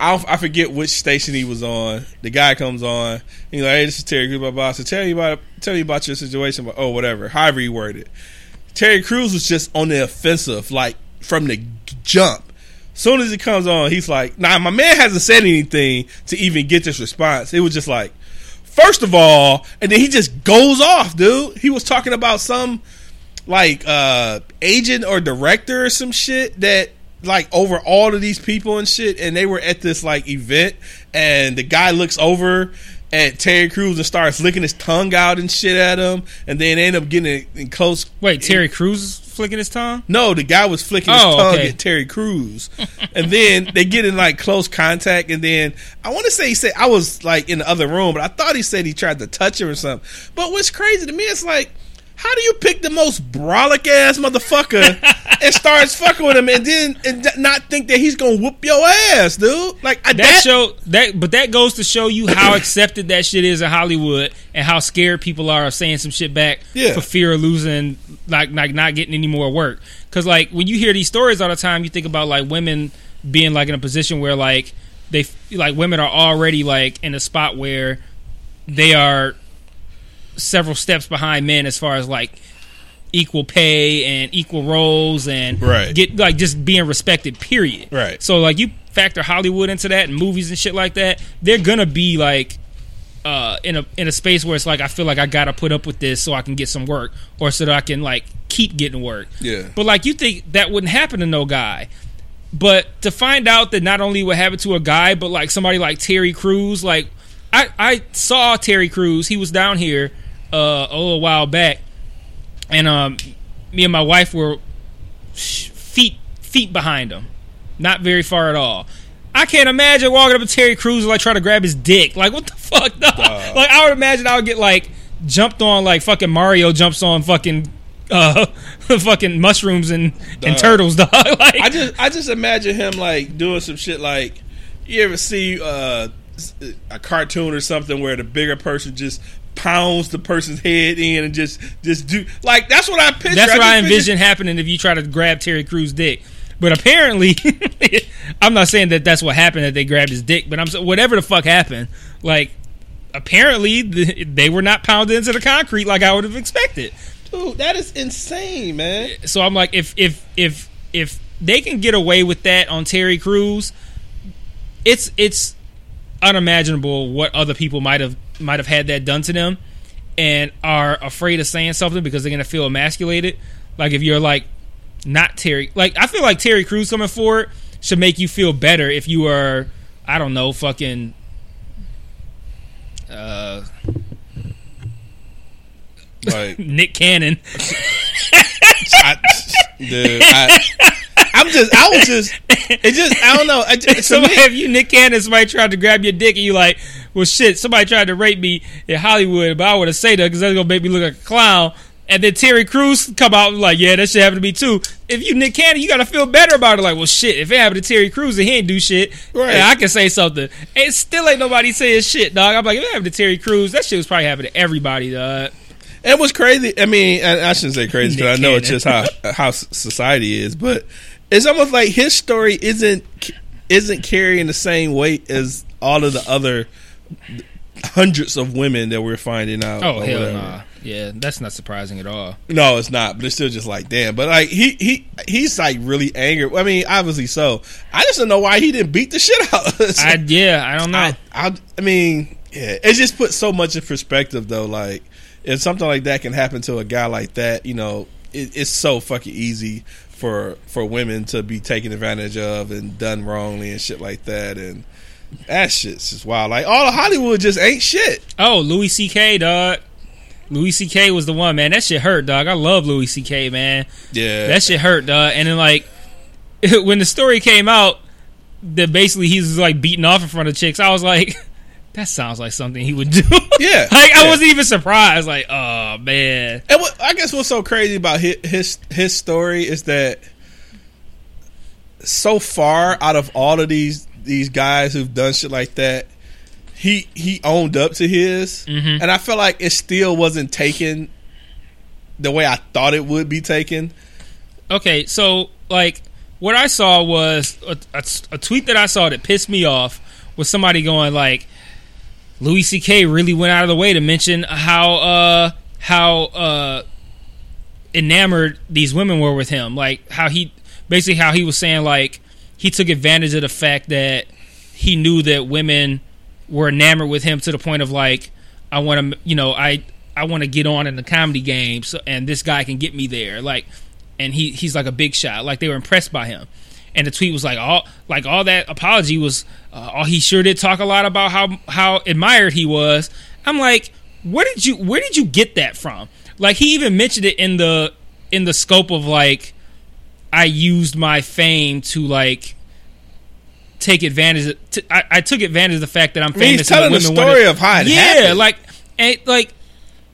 I, I forget which station he was on. The guy comes on. He's like hey this is terry Crews, blah blah. So tell you about tell you about your situation but oh whatever however he worded it. Terry Crews was just on the offensive like from the jump. Soon as he comes on he's like nah my man hasn't said anything to even get this response. It was just like First of all, and then he just goes off, dude. He was talking about some like uh agent or director or some shit that like over all of these people and shit and they were at this like event and the guy looks over at Terry Crews and starts licking his tongue out and shit at him and then end up getting in close Wait, Terry Crews flicking his tongue? no, the guy was flicking his Oh, tongue okay. at Terry Crews. and then they get in like close contact and then I want to say he said I was like in the other room, but I thought he said he tried to touch him or something. But what's crazy to me is like how do you pick the most brolic ass motherfucker and *laughs* starts fucking with him and then and not think that he's gonna whoop your ass, dude? Like I, that, that show that but that goes to show you how *coughs* accepted that shit is in Hollywood and how scared people are of saying some shit back Yeah. for fear of losing like like not getting any more work cuz like when you hear these stories all the time you think about like women being like in a position where like they like women are already like in a spot where they are several steps behind men as far as like equal pay and equal roles and Right. get like just being respected period Right. so like you factor hollywood into that and movies and shit like that they're gonna be like uh, in a in a space where it's like I feel like I gotta put up with this so I can get some work or so that I can like keep getting work. Yeah. But like you think that wouldn't happen to no guy. But to find out that not only what happened to a guy, but like somebody like Terry Crews, like I, I saw Terry Crews. He was down here uh, a little while back, and um, me and my wife were feet feet behind him, not very far at all. I can't imagine walking up to Terry Crews and like trying to grab his dick. Like what the fuck? *laughs* dog? Like I would imagine I would get like jumped on like fucking Mario jumps on fucking uh *laughs* fucking mushrooms and and turtles, *laughs* dog. like I just I just imagine him like doing some shit like you ever see uh, a cartoon or something where the bigger person just pounds the person's head in and just just do like that's what I picture. That's what I picture- envision happening if you try to grab Terry Crews' dick. But apparently, *laughs* I'm not saying that that's what happened that they grabbed his dick, but I'm whatever the fuck happened, like apparently the, they were not pounded into the concrete like I would have expected. Dude, that is insane, man. So I'm like, if if if if they can get away with that on Terry Crews, it's it's unimaginable what other people might have might have had that done to them and are afraid of saying something because they're gonna feel emasculated. Like if you're like not Terry, like I feel like Terry Crews coming forward should make you feel better if you are I don't know fucking uh Like, *laughs* Nick Cannon. I, dude, I, I'm just, I was just, it just, I don't know. I, just- somebody, me, if you Nick Cannon, somebody tried to grab your dick and you like, well, shit, somebody tried to rape me in Hollywood, but I would have say that because that's gonna make me look like a clown. And then Terry Crews come out and like, yeah, that shit happened to me too. If you Nick Cannon, you gotta feel better about it. Like, well, shit, if it happened to Terry Crews and he ain't do shit, Right. I can say something. And still ain't nobody saying shit, dog. I'm like, if it happened to Terry Crews, that shit was probably happening to everybody, dog. It was crazy. I mean, I, I shouldn't say crazy because I know it's just how how society is, but it's almost like his story isn't isn't carrying the same weight as all of the other hundreds of women that we're finding out. Oh hell whatever. nah. Yeah, that's not surprising at all. No, it's not. But it's still just like damn. But like he he he's like really angry. I mean, obviously so. I just don't know why he didn't beat the shit out. of us. I yeah, I don't know. I, I, I mean, yeah, it just puts so much in perspective, though. Like, if something like that can happen to a guy like that, you know, it, it's so fucking easy for for women to be taken advantage of and done wrongly and shit like that. And that shit's just wild. Like, all of Hollywood just ain't shit. Oh, Louis C.K. dog. Louis C.K. was the one, man. That shit hurt, dog. I love Louis C.K. man. Yeah, That shit hurt, dog. And then like *laughs* when the story came out, that basically he's like beating off in front of chicks. I was like, *laughs* that sounds like something he would do. *laughs* Yeah, like I wasn't even surprised. Like, oh man. And what, I guess what's so crazy about his, his his story is that so far out of all of these these guys who've done shit like that, he he owned up to his, Mhm. and I feel like it still wasn't taken the way I thought it would be taken. Okay, so like what I saw was a, a, a tweet that I saw that pissed me off was somebody going like Louis C.K. really went out of the way to mention how uh how uh enamored these women were with him, like how he basically how he was saying like he took advantage of the fact that he knew that women were enamored with him to the point of like I want to you know I I want to get on in the comedy game so, and this guy can get me there. Like and he he's like a big shot. Like they were impressed by him and the tweet was like all like all that apology was uh, all he sure did talk a lot about how how admired he was I'm like where did you where did you get that from like he even mentioned it in the in the scope of like I used my fame to like take advantage. Of, to, I, I took advantage of the fact that I'm famous. he's telling the women story wanted- of how it yeah, happened. like and like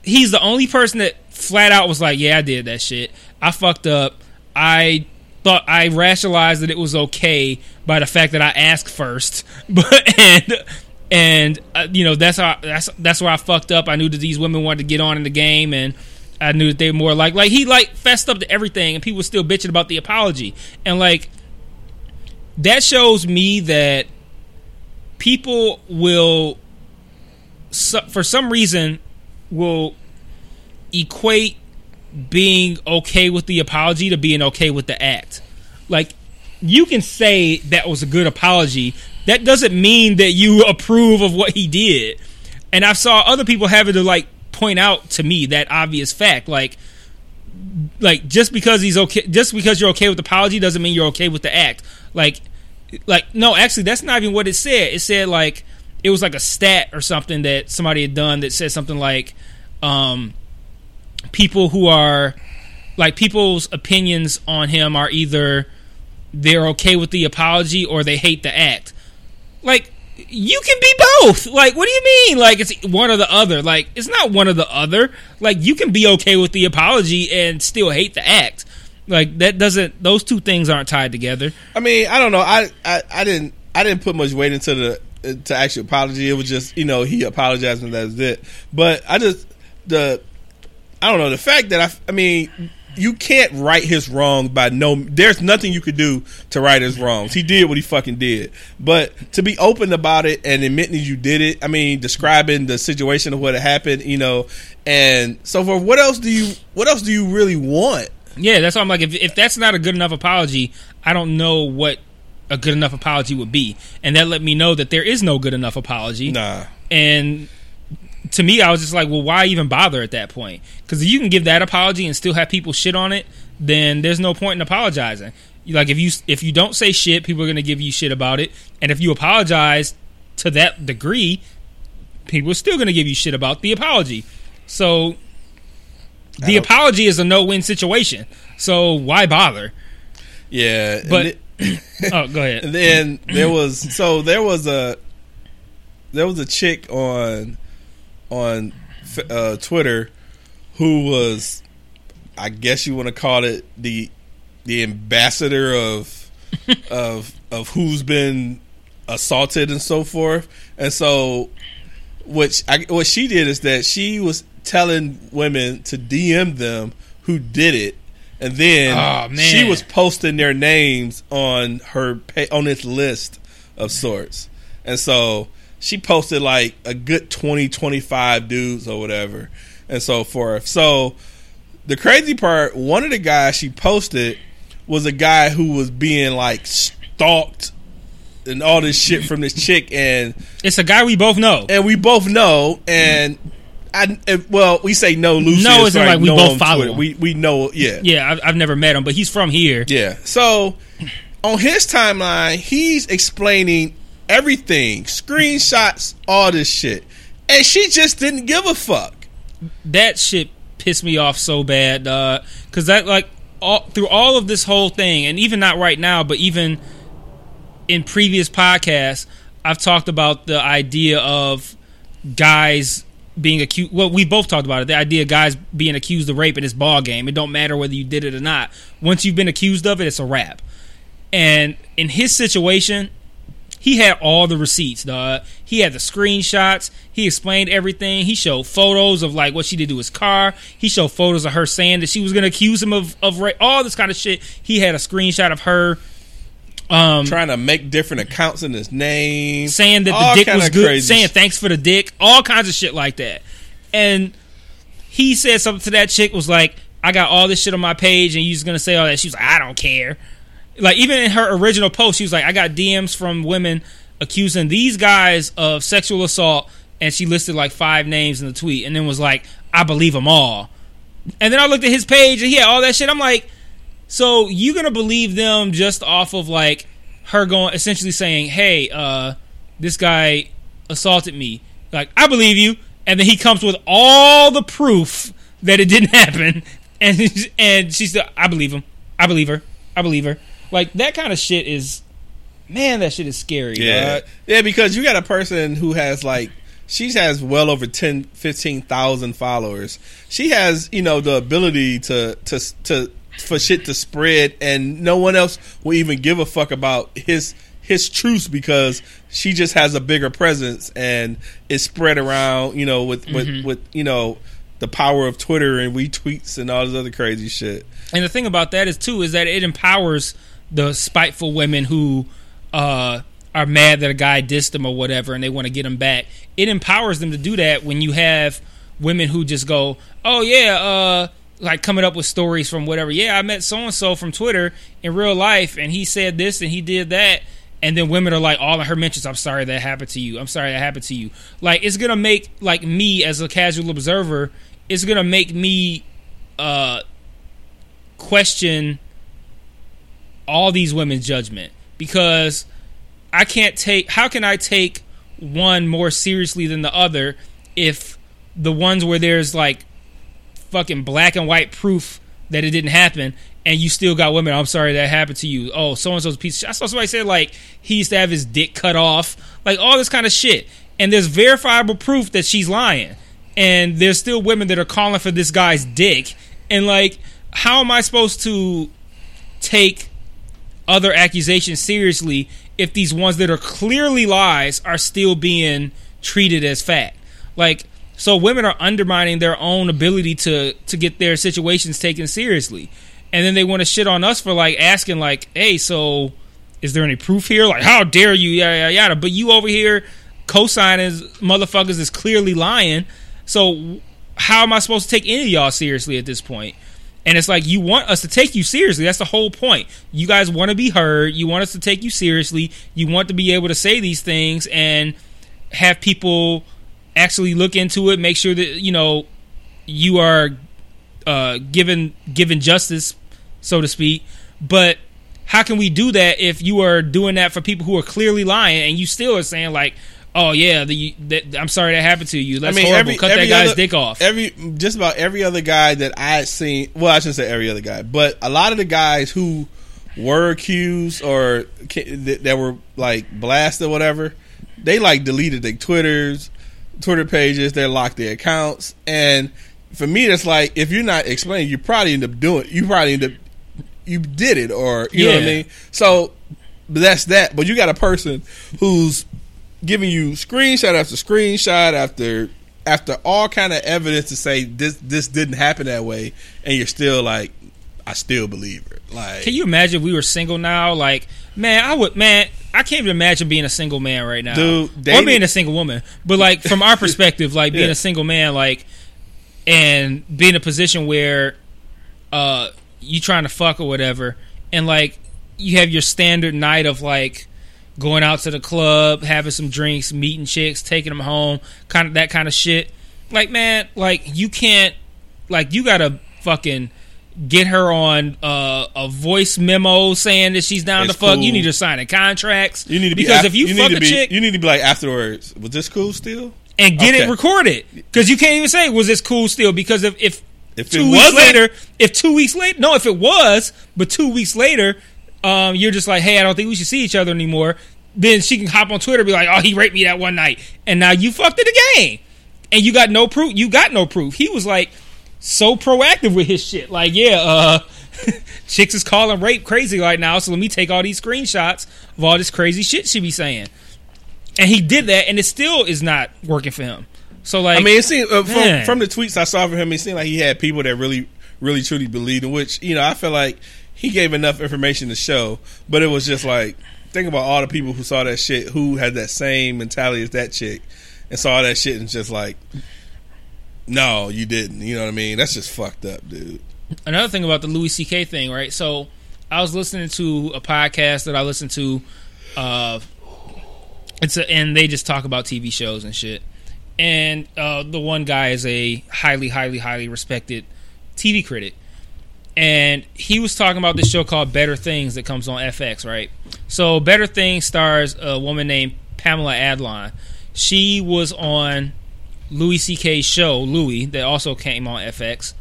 he's the only person that flat out was like, "Yeah, I did that shit. I fucked up. I thought I rationalized that it was okay by the fact that I asked first, *laughs* but and and uh, you know that's how that's that's where I fucked up. I knew that these women wanted to get on in the game, and I knew that they were more like like he like fessed up to everything, and people were still bitching about the apology, and like that shows me that people will for some reason will equate being okay with the apology to being okay with the act. Like you can say that was a good apology. That doesn't mean that you approve of what he did. And I saw other people having to like point out to me that obvious fact. Like like just because he's okay just because you're okay with the apology doesn't mean you're okay with the act. Like like no, actually that's not even what it said. It said like it was like a stat or something that somebody had done that said something like um people who are like people's opinions on him are either they're okay with the apology or they hate the act. Like you can be both. Like what do you mean? Like it's one or the other. Like it's not one or the other. Like you can be okay with the apology and still hate the act. Like that doesn't those two things aren't tied together. I mean, I don't know. I, I, I didn't I didn't put much weight into the to actual apology. It was just you know he apologized and that's it. But I just the I don't know the fact that I I mean you can't right his wrong by no. There's nothing you could do to right his wrongs. He did what he fucking did. But to be open about it and admitting you did it, I mean, describing the situation of what happened, you know, and so forth. What else do you? What else do you really want? Yeah, that's why I'm like, if if that's not a good enough apology, I don't know what a good enough apology would be, and that let me know that there is no good enough apology. Nah. And to me, I was just like, well, why even bother at that point? Because if you can give that apology and still have people shit on it, then there's no point in apologizing. Like if you if you don't say shit, people are gonna give you shit about it, and if you apologize to that degree, people are still gonna give you shit about the apology. So the apology is a no-win situation. So why bother? Yeah, But *coughs* oh, go ahead. And *laughs* then there was so there was a there was a chick on on uh, Twitter who was I guess you want to call it the the ambassador of *laughs* of of who's been assaulted and so forth. And so which I, what she did is that she was telling women to DM them who did it, and then Oh, she was posting their names on her pa- on this list of sorts, and so she posted like a good 20, 25 dudes or whatever, and so forth. So the crazy part, one of the guys she posted was a guy who was being like stalked and all this shit from this chick, and It's a guy we both know. and we both know, and I if- well, we say no Lucy. No, as isn't far as like we both follow him. We we know, yeah, Yeah, I've, I've never met him, but he's from here. yeah. So on his timeline, he's explaining everything, screenshots, all this shit, and she just didn't give a fuck. that shit pissed me off so bad uh, because that like all through all of this whole thing and even not right now but even in previous podcasts i've talked about the idea of guys being accused well we both talked about it the idea of guys being accused of rape in this ball game. It don't matter whether you did it or not. Once you've been accused of it it's a wrap. And in his situation he had all the receipts, dog. He had the screenshots. He explained everything. He showed photos of like what she did to his car. He showed photos of her saying that she was going to accuse him of of rape. All this kind of shit. He had a screenshot of her um, Trying to make different accounts in his name, saying that All the dick was good, crazy saying thanks for the dick, all kinds of shit like that. And he said something to that chick was like, "I got all this shit on my page, and you just gonna say all that?" She was like, "I don't care." Like even in her original post, she was like, "I got DMs from women accusing these guys of sexual assault," and she listed like five names in the tweet, and then was like, "I believe them all." And then I looked at his page, and he had all that shit. I'm like, so you gonna believe them just off of like her going essentially saying, "Hey, uh, this guy assaulted me." Like, I believe you, and then he comes with all the proof that it didn't *laughs* happen, and and she's still, I believe him. I believe her. I believe her. Like that kind of shit is, man, that shit is scary. Yeah, dog. yeah, because you got a person who has like she has well over 10 15,000 followers. She has, you know, the ability to to to for shit to spread and no one else will even give a fuck about his his truths because she just has a bigger presence and it's spread around, you know, with with mm-hmm. with you know the power of Twitter and retweets and all this other crazy shit. And the thing about that is too is that it empowers the spiteful women who uh, are mad that a guy dissed them or whatever, and they want to get him back. It empowers them to do that when you have women who just go, "Oh yeah," uh, like coming up with stories from whatever. Yeah, I met so and so from Twitter in real life, and he said this and he did that. And then women are like, all of her mentions, I'm sorry that happened to you. I'm sorry that happened to you. Like, it's gonna make like me as a casual observer, it's gonna make me uh question all these women's judgment. Because I can't take how can I take one more seriously than the other if the ones where there's like fucking black and white proof that it didn't happen and you still got women I'm sorry that happened to you. Oh so and so's piece. I saw somebody say like he used to have his dick cut off. Like all this kind of shit. And there's verifiable proof that she's lying. And there's still women that are calling for this guy's dick. And like how am I supposed to take other accusations seriously if these ones that are clearly lies are still being treated as fact. Like so women are undermining their own ability to to get their situations taken seriously. And then they want to shit on us for like asking like, "Hey, so is there any proof here? Like, how dare you? Yada yada yada." But you over here co-signing motherfuckers is clearly lying. So how am I supposed to take any of y'all seriously at this point? And it's like you want us to take you seriously. That's the whole point. You guys want to be heard. You want us to take you seriously. You want to be able to say these things and have people actually look into it, make sure that you know you are uh, given given justice, so to speak. But how can we do that if you are doing that for people who are clearly lying and you still are saying like, oh yeah, the, that, I'm sorry that happened to you. That's horrible. Cut that guy's other- dick off. Every just about every other guy that I had seen. Well, I shouldn't say every other guy, but a lot of the guys who were accused or that, that were like blasted or whatever, they like deleted their twitters, Twitter pages. They locked their accounts, and for me, it's like if you're not explaining, you probably end up doing. You probably end up you did it, or you know what I mean. So but that's that. But you got a person who's giving you screenshot after screenshot after after all kind of evidence to say this this didn't happen that way, and you're still like, I still believe her. Like, Can you imagine if we were single now? Like, man, I would, man, I can't even imagine being a single man right now, Dude, or being a single woman. But like, from our *laughs* perspective, like being Yeah. a single man, like, and being in a position where, uh, you trying to fuck or whatever, and like, you have your standard night of like going out to the club, having some drinks, meeting chicks, taking them home, kind of that kind of shit. Like, man, like you can't, like, you gotta fucking get her on uh, a voice memo saying that she's down It's to fuck. cool. You need her signing contracts. you need to be because af- if you, need fuck to a be, chick you need to be like afterwards. Was this cool still? and get Okay. it recorded, because you can't even say was this cool still because if if, If two it weeks later, if two weeks later, no, if it was, but two weeks later, um, you're just like, hey, I don't think we should see each other anymore. Then she can hop on Twitter and be like, oh, he raped me that one night, and now you fucked it again, and you got no proof. You got no proof. He was like so proactive with his shit. Like, yeah, uh, *laughs* chicks is calling rape crazy right now, so let me take all these screenshots of all this crazy shit she be saying. And he did that, and it still is not working for him. So like, I mean, it seemed uh, from from the tweets I saw from him, it seemed like he had people that really, really, truly believed in. Which you know, I feel like he gave enough information to show, but it was just like think about all the people who saw that shit who had that same mentality as that chick and saw that shit and just like, no, you didn't. You know what I mean? That's just fucked up, dude. another thing about the Louis C.K. thing, right? So I was listening to a podcast that I listened to. Uh, it's a, and they just talk about TV shows and shit. And uh, the one guy is a highly, highly, highly respected TV critic, and he was talking about this show called Better Things that comes on FX, right? So Better Things stars a woman named Pamela Adlon. She was on Louis C.K.'s show, Louie, that also came on FX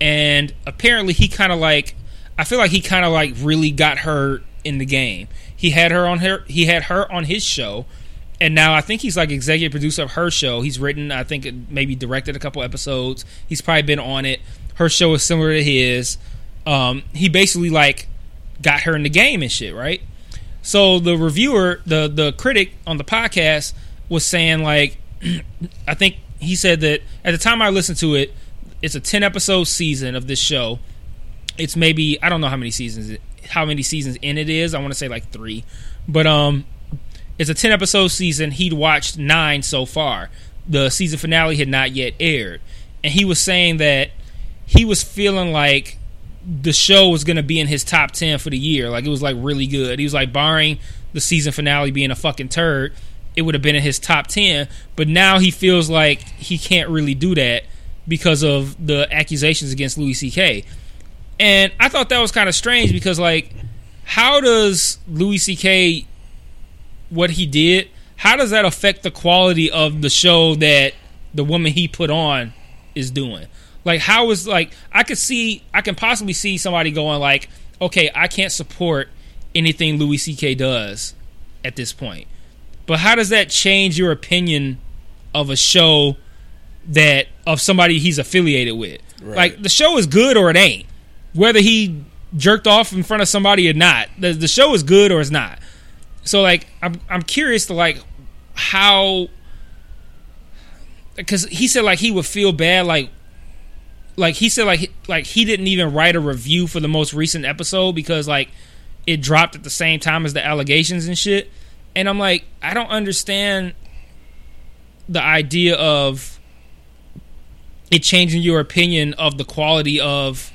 and apparently he kind of like I feel like he kind of like really got her in the game. He had her on her he had her on his show and now I think he's like executive producer of her show. He's written, I think, maybe directed a couple episodes. He's probably been on it. Her show is similar to his. Um, he basically like got her in the game and shit, right? So the reviewer, the the critic on the podcast was saying like, *clears throat* I think he said that at the time I listened to it, it's a ten episode season of this show. It's maybe I don't know how many seasons it, how many seasons in it is. I want to say like three, but um, it's a ten episode season. He'd watched nine so far. The season finale had not yet aired, and he was saying that he was feeling like the show was going to be in his top 10 for the year. Like it was like really good. He was like barring the season finale being a fucking turd, it would have been in his top 10, but now he feels like he can't really do that because of the accusations against Louis CK. And I thought that was kind of strange because like how does Louis CK what he did, how does that affect the quality of the show that the woman he put on is doing? Like how is like I could see I can possibly see somebody going like, okay, I can't support anything Louis C.K. does at this point. But how does that change your opinion of a show that of somebody he's affiliated with? Right. Like the show is good or it ain't. Whether he jerked off in front of somebody or not, the, the show is good or it's not. So like I'm I'm curious to like how because he said like he would feel bad like like he said like like he didn't even write a review for the most recent episode because like it dropped at the same time as the allegations and shit. And i'm like i don't understand the idea of it changing your opinion of the quality of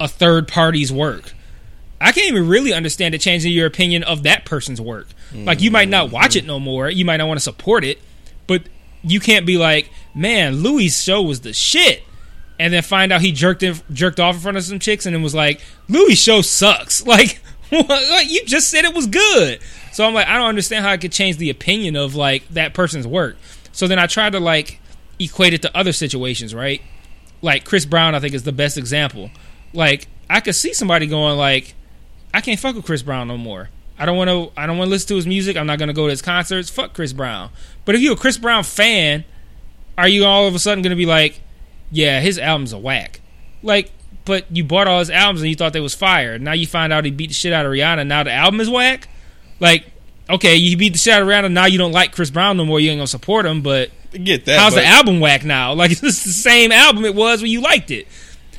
a third party's work. I can't even really understand it changing your opinion of that person's work. Like you might not mm-hmm. watch it no more. You might not want to support it but you can't be like man louis show was the shit and then find out he jerked in, jerked off in front of some chicks and then was like, Louis' show sucks. *laughs* Like, like you just said it was good. So I'm like, I don't understand how I could change the opinion of like that person's work. So then I tried to like equate it to other situations, right? Like Chris Brown, I think is the best example. Like I could see somebody going like, I can't fuck with Chris Brown no more. I don't want to. I don't want to listen to his music. I'm not going to go to his concerts. Fuck Chris Brown. But if you're a Chris Brown fan, are you all of a sudden going to be like, yeah, his albums are whack. Like, but you bought all his albums and you thought they was fire. Now you find out he beat the shit out of Rihanna. Now the album is whack. Like, okay, you beat the shit out of Rihanna. Now you don't like Chris Brown no more. You ain't gonna support him. But Get that. how's but the album whack now? Like, *laughs* it's the same album it was when you liked it.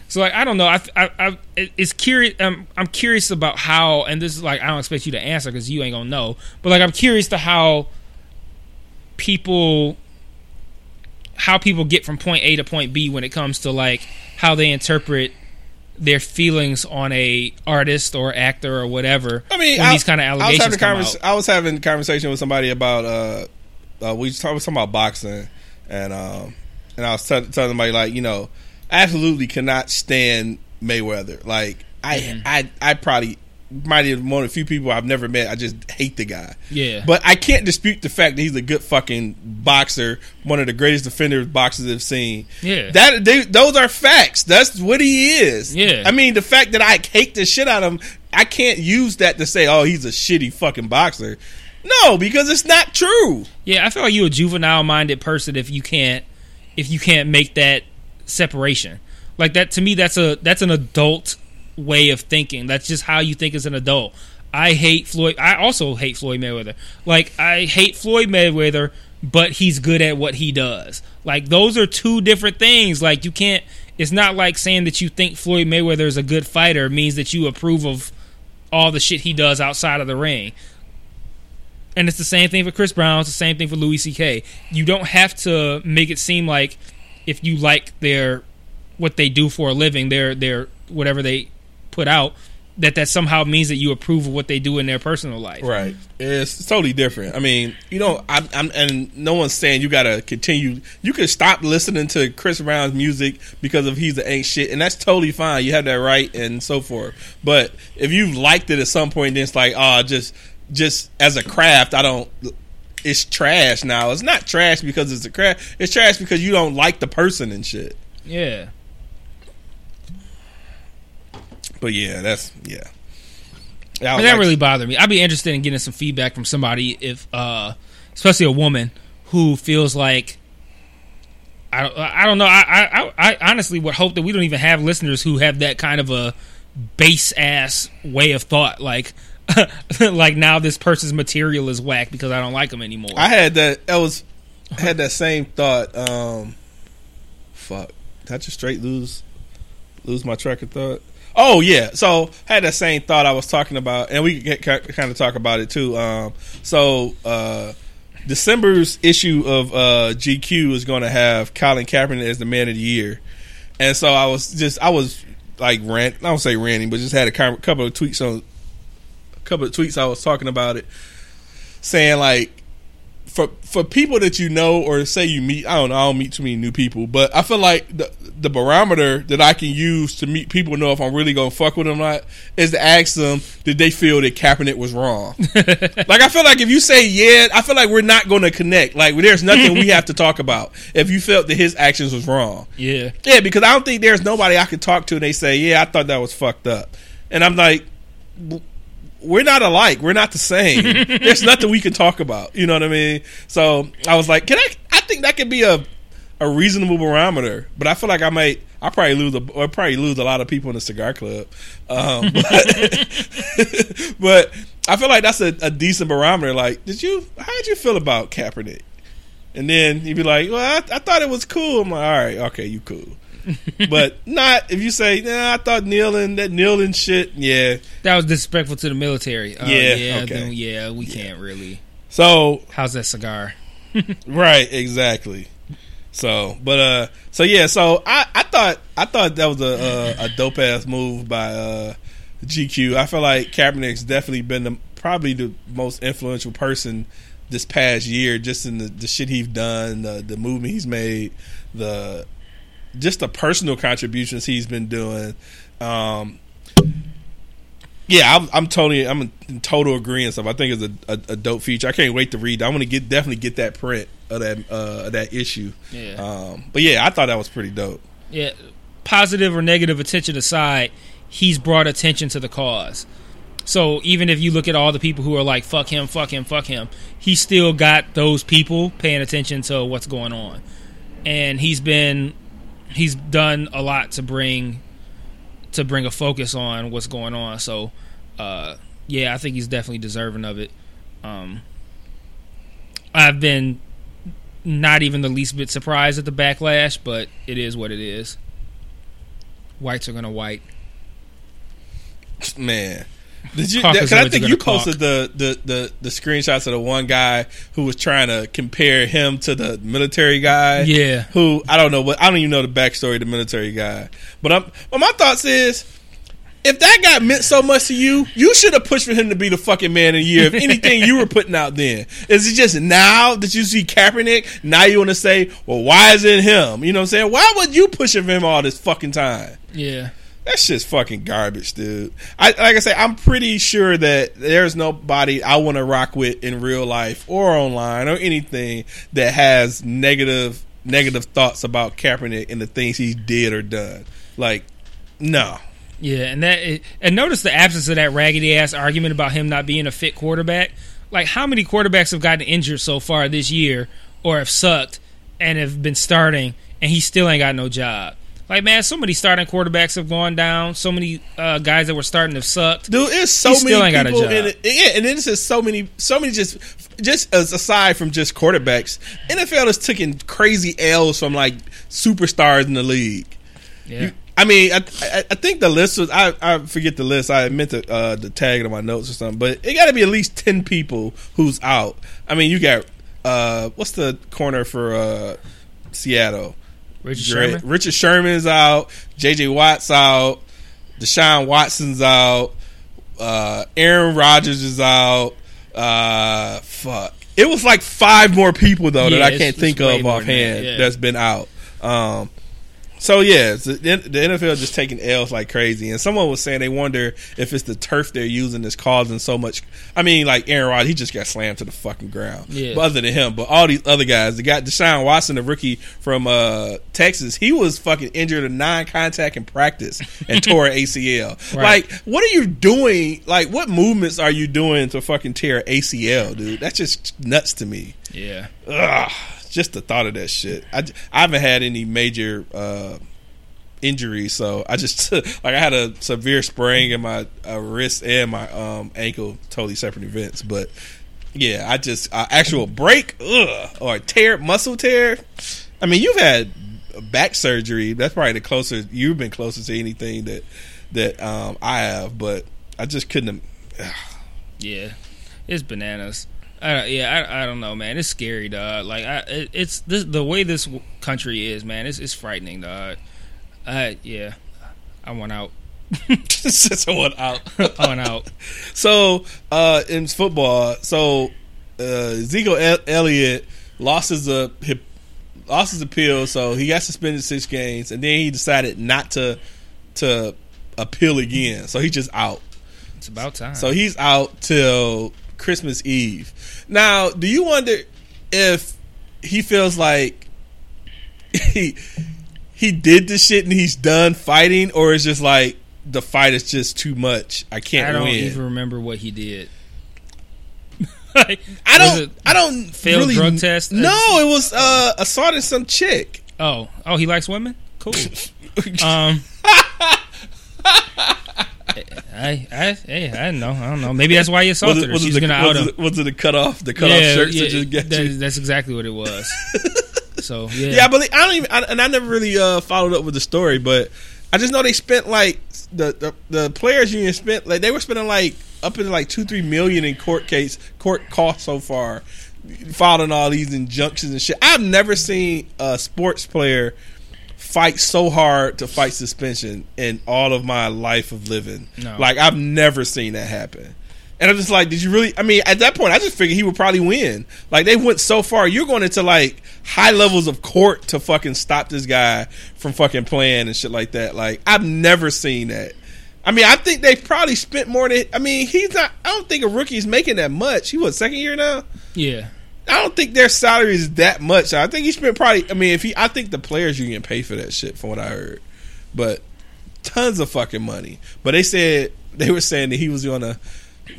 So like, I don't know. I, I, I it's curious. Um, I'm curious about how, and this is like, I don't expect you to answer because you ain't gonna know. But like, I'm curious to how people how people get from point A to point B when it comes to like how they interpret their feelings on a artist or actor or whatever. I mean, I, these kind of allegations. I was having a come convers- out. I was having conversation with somebody about uh, uh we was talking, talking about boxing, and um, and I was t- telling somebody like, you know, I absolutely cannot stand Mayweather. Like, I, Mm-hmm. I, I probably might be one of the few people I've never met. I just hate the guy. Yeah. But I can't dispute the fact that he's a good fucking boxer, one of the greatest defenders boxers have seen. Yeah. That they, those are facts. That's what he is. Yeah. I mean, the fact that I hate the shit out of him, I can't use that to say, oh, he's a shitty fucking boxer. No, because it's not true. Yeah, I feel like you're a juvenile minded person if you can't if you can't make that separation. Like that to me that's a that's an adult way of thinking. That's just how you think as an adult. I hate Floyd I also hate Floyd Mayweather. Like I hate Floyd Mayweather, but he's good at what he does. Like those are two different things. Like you can't it's not like saying that you think Floyd Mayweather is a good fighter means that you approve of all the shit he does outside of the ring. And it's the same thing for Chris Brown. It's the same thing for Louis C.K. You don't have to make it seem like if you like their what they do for a living, their their whatever they put out, that that somehow means that you approve of what they do in their personal life. Right. It's totally different. I mean, you know, I'm, I'm and no one's saying you got to continue. You can stop listening to Chris Brown's music because of he's the ain't shit, and that's totally fine. You have that right and so forth. But if you've liked it at some point, then it's like, oh, just just as a craft, I don't. It's trash now. It's not trash because it's a craft. It's trash because you don't like the person and shit. Yeah. But yeah, that's yeah. Yeah, I But would that like- really bothered me. I'd be interested in getting some feedback from somebody if uh especially a woman who feels like I don't, I don't know. I, I I honestly would hope that we don't even have listeners who have that kind of a base ass way of thought. Like *laughs* like now this person's material is whack because I don't like them anymore. I had that. I was I had that same thought. Um, fuck, did I just straight lose lose my track of thought? Oh yeah, so I had that same thought I was talking about, and we get kind of talk about it too. Um, so uh, December's issue of uh, GQ is going to have Colin Kaepernick as the Man of the Year, and so I was just I was like rant. I don't say ranting, but just had a couple of tweets on a couple of tweets. I was talking about it, saying like for for people that you know or say you meet, I don't know, I don't meet too many new people, but I feel like the the barometer that I can use to meet people know if I'm really gonna fuck with them or not is to ask them did they feel that Kaepernick was wrong. *laughs* like I feel like if you say yeah, I feel like we're not gonna connect. Like there's nothing we have to talk about if you felt that his actions was wrong. yeah, Yeah, because I don't think there's nobody I could talk to and they say yeah I thought that was fucked up, and I'm like we're not alike. We're not the same. *laughs* There's nothing we can talk about. You know what I mean? So I was like, can I? I think that could be a a reasonable barometer. But I feel like I might. I probably lose a, or probably lose a lot of people in the cigar club. Um, *laughs* but, *laughs* but, I feel like that's a, a, decent barometer. Like, did you? How did you feel about Kaepernick? And then you'd be like, well, I, I thought it was cool. I'm like, all right, okay, you cool. *laughs* but not if you say, nah, I thought kneeling that kneeling shit, yeah. That was disrespectful to the military. Uh, Yeah, yeah, okay. then, yeah. We can't really. So How's that cigar? *laughs* right, exactly. So, but uh, so yeah, so I, I thought I thought that was a a, a dope ass move by uh GQ. I feel like Kaepernick's definitely been the, probably the most influential person this past year, just in the, the shit he's done, the, the movement he's made, the just the personal contributions he's been doing. Um, yeah, I'm, I'm totally, I'm in total agreement. Stuff. I think it's a, a, a dope feature. I can't wait to read. I want to get definitely get that print of that uh, of that issue. Yeah. Um, but yeah, I thought that was pretty dope. Yeah, positive or negative attention aside, he's brought attention to the cause. So even if you look at all the people who are like "fuck him, fuck him, fuck him," he still got those people paying attention to what's going on, and he's been he's done a lot to bring to bring a focus on what's going on. So uh, yeah, I think he's definitely deserving of it. Um, I've been not even the least bit surprised at the backlash, but it is what it is. Whites are gonna white. Man. Did you? Because I think you posted the, the, the, the screenshots of the one guy who was trying to compare him to the military guy. Yeah. Who I don't know what I don't even know the backstory of the military guy. But I'm but my thoughts is if that guy meant so much to you, you should have pushed for him to be the fucking man of the year. If *laughs* anything you were putting out then. Is it just now that you see Kaepernick, now you want to say, well, why is it him? You know what I'm saying? Why would you push for him all this fucking time? Yeah. That's just fucking garbage, dude. I like I say, I'm pretty sure that there's nobody I want to rock with in real life or online or anything that has negative negative thoughts about Kaepernick and the things he did or done. Like, no. Yeah, and that and notice the absence of that raggedy ass argument about him not being a fit quarterback. Like how many quarterbacks have gotten injured so far this year or have sucked and have been starting and he still ain't got no job. Like man, so many starting quarterbacks have gone down. So many uh, guys that were starting have sucked. Dude, it's so He still many ain't got a people it. Yeah, and then it's just so many, so many just, just as aside from just quarterbacks, NFL has taken crazy L's from like superstars in the league. Yeah. I mean, I, I, I think the list was. I, I forget the list. I meant to uh, tag it on my notes or something. But it got to be at least ten people who's out. I mean, you got uh, what's the corner for uh, Seattle? Richard Dre- Sherman. Richard Sherman's out. J.J. Watt's out. Deshaun Watson's out. Uh, Aaron Rodgers is out. Uh, fuck. It was like five more people though that I can't think of than that, offhand yeah. that's been out. Um, so yeah, the, the NFL just taking L's like crazy, and someone was saying they wonder if it's the turf they're using that's causing so much. I mean, like Aaron Rodgers, he just got slammed to the fucking ground. Yeah. But other than him, but all these other guys, they got Deshaun Watson, the rookie from uh, Texas. He was fucking injured in non-contact in practice and *laughs* tore an ACL. Right. Like, what are you doing? Like, what movements are you doing to fucking tear ACL, dude? That's just nuts to me. Yeah. ugh, just the thought of that shit. I, I haven't had any major uh, injuries, so I just *laughs* like I had a severe sprain in my uh, wrist and my um, ankle, totally separate events. But yeah, I just uh, actual break ugh, or tear muscle tear. I mean, you've had back surgery. That's probably the closest you've been closest to anything that that um, I have, but I just couldn't. Have, Yeah, it's bananas. I, yeah, I, I don't know, man. It's scary, dog. Like, I, it, it's this, the way this country is, man. It's it's frightening, dog. I yeah, I want out. *laughs* just one out. I want out. *laughs* So uh, in football, so uh, Ezekiel Elliott lost his uh, hip, lost his appeal, so he got suspended six games, and then he decided not to to appeal again. So he's just out. It's about time. So he's out till Christmas Eve. Now, do you wonder if he feels like *laughs* he he did this shit and he's done fighting, or is just like the fight is just too much? I can't I don't win. even remember what he did. *laughs* Like, I don't. I don't. failed really, drug test? No, it was uh, assaulting some chick. oh, oh, he likes women. Cool. *laughs* Um. I, I, hey, I don't know. I don't know. Maybe that's why was assaulted her. was, She's the, gonna out was, him. it, was it the cut off the cut off shirts that just get that- you? That's exactly what it was. *laughs* so yeah, Yeah, I believe. I don't even. I, and I never really uh, followed up with the story, but I just know they spent like the, the the players union spent like they were spending like up in like two three million in court case court costs so far, filing all these injunctions and shit. I've never seen a sports player fight so hard to fight suspension in all of my life of living. No. Like I've never seen that happen. And I'm just like, did you really? I mean, at that point, I just figured he would probably win. Like they went so far, you're going into like high levels of court to fucking stop this guy from fucking playing and shit like that. Like I've never seen that. I mean, I think they probably spent more than. I mean, he's not. I don't think a rookie's making that much. He was second year now. yeah. I don't think their salary is that much. I think he spent probably. I mean, if he, I think the players you union pay for that shit, from what I heard. But tons of fucking money. But they said they were saying that he was to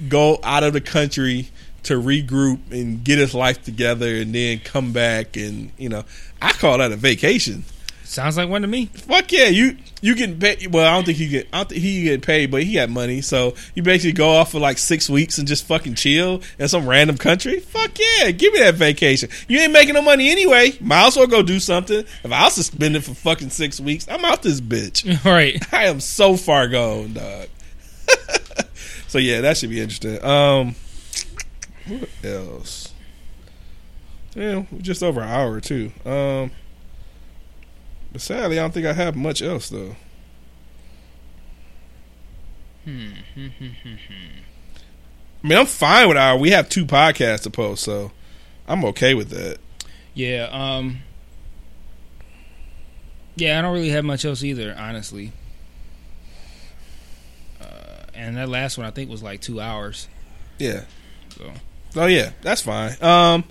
go out of the country to regroup and get his life together, and then come back. And you know, I call that a vacation. Sounds like one to me. Fuck yeah, you you get paid. Well, I don't think he get. I don't think he get paid, but he got money. So you basically go off for like six weeks and just fucking chill in some random country. Fuck yeah, give me that vacation. You ain't making no money anyway. Might as well go do something. If I was suspended for fucking six weeks, I'm out this bitch. All *laughs* right. I am so far gone, dog. *laughs* so yeah, that should be interesting. Um, what else? Yeah, just over an hour too. Um, but sadly, I don't think I have much else though. Hmm. *laughs* I mean, I'm fine with our. We have two podcasts to post, so I'm okay with that. Yeah. Um. Yeah, I don't really have much else either, honestly. Uh, and that last one I think was like two hours. Yeah. So Oh yeah, that's fine. Um,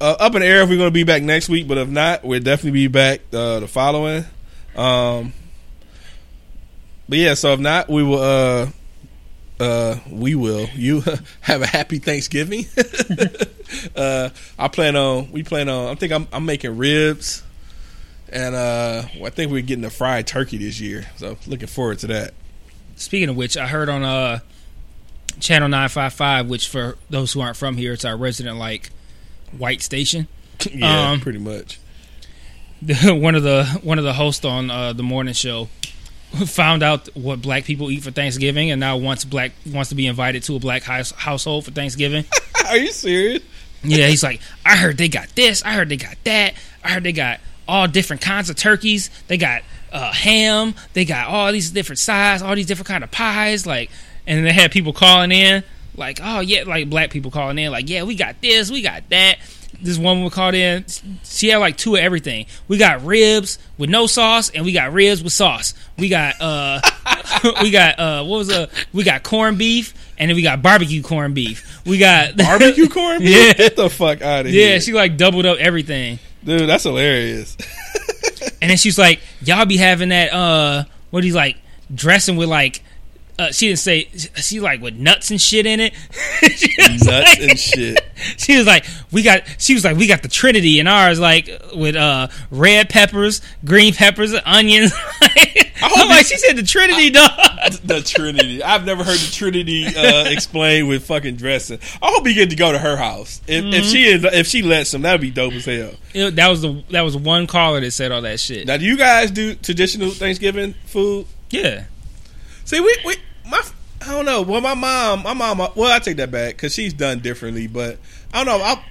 uh, up in the air if we're going to be back next week, but if not, we'll definitely be back uh, the following. Um, but yeah, so if not, we will. Uh, uh, we will. You *laughs* have a happy Thanksgiving. *laughs* uh, I plan on. We plan on. I think I'm. I'm making ribs, and uh, I think we're getting a fried turkey this year. So looking forward to that. speaking of which, I heard on uh channel nine five five, which for those who aren't from here, it's our resident like white station. *laughs* yeah, Um, pretty much. *laughs* one of the one of the hosts on uh, the morning show *laughs* found out what black people eat for Thanksgiving, and now wants black wants to be invited to a black house, household for Thanksgiving. Are you serious? Yeah, he's like, I heard they got this, I heard they got that, I heard they got all different kinds of turkeys, they got uh, ham, they got all these different size, all these different kind of pies, like, and they had people calling in, like, oh yeah, like black people calling in, like, yeah, we got this, we got that. This woman would call in. She had like two of everything. We got ribs with no sauce, and we got ribs with sauce. We got uh, *laughs* we got uh, what was the? We got corned beef, and then we got barbecue corned beef. We got *laughs* Barbecue corned beef? Yeah. Get the fuck out of here. Yeah, she like doubled up everything. Dude, that's hilarious. And then she's like, Y'all be having that uh what he's like dressing with like Uh, she didn't say she like with nuts and shit in it. *laughs* Nuts like- and shit. *laughs* She was like, we got. She was like, we got the Trinity in ours, like with uh red peppers, green peppers, onions. *laughs* I'm like, she said the Trinity, dog. The Trinity. I've never heard the Trinity uh, explained with fucking dressing. I hope he get to go to her house. If, if she is, if she lets him, that'd be dope as hell. It- that was the that was one caller that said all that shit. Now, do you guys do traditional Thanksgiving food? yeah, See, we, we my I don't know. Well, my mom, my mom. Well, I take that back because she's done differently. But I don't know. I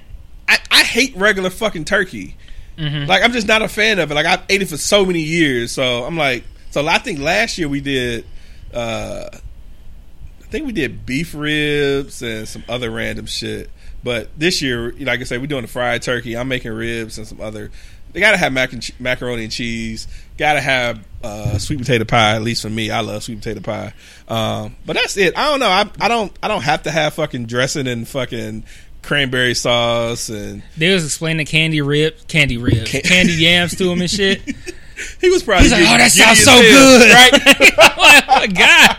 I, I hate regular fucking turkey. Like I'm just not a fan of it. Like I've ate it for so many years, so I'm like. So I think last year we did. uh I think we did beef ribs and some other random shit. But this year, like I said, we're doing the fried turkey. I'm making ribs and some other. They gotta have mac and che- macaroni and cheese. Gotta have uh, sweet potato pie. At least for me, I love sweet potato pie. Um, but that's it. I don't know. I, I don't. I don't have to have fucking dressing and fucking cranberry sauce and they was explaining candy rib, candy ribs, Can- candy yams to him and shit. *laughs* he was probably He's like, oh, that sounds so good, right? *laughs* Oh god.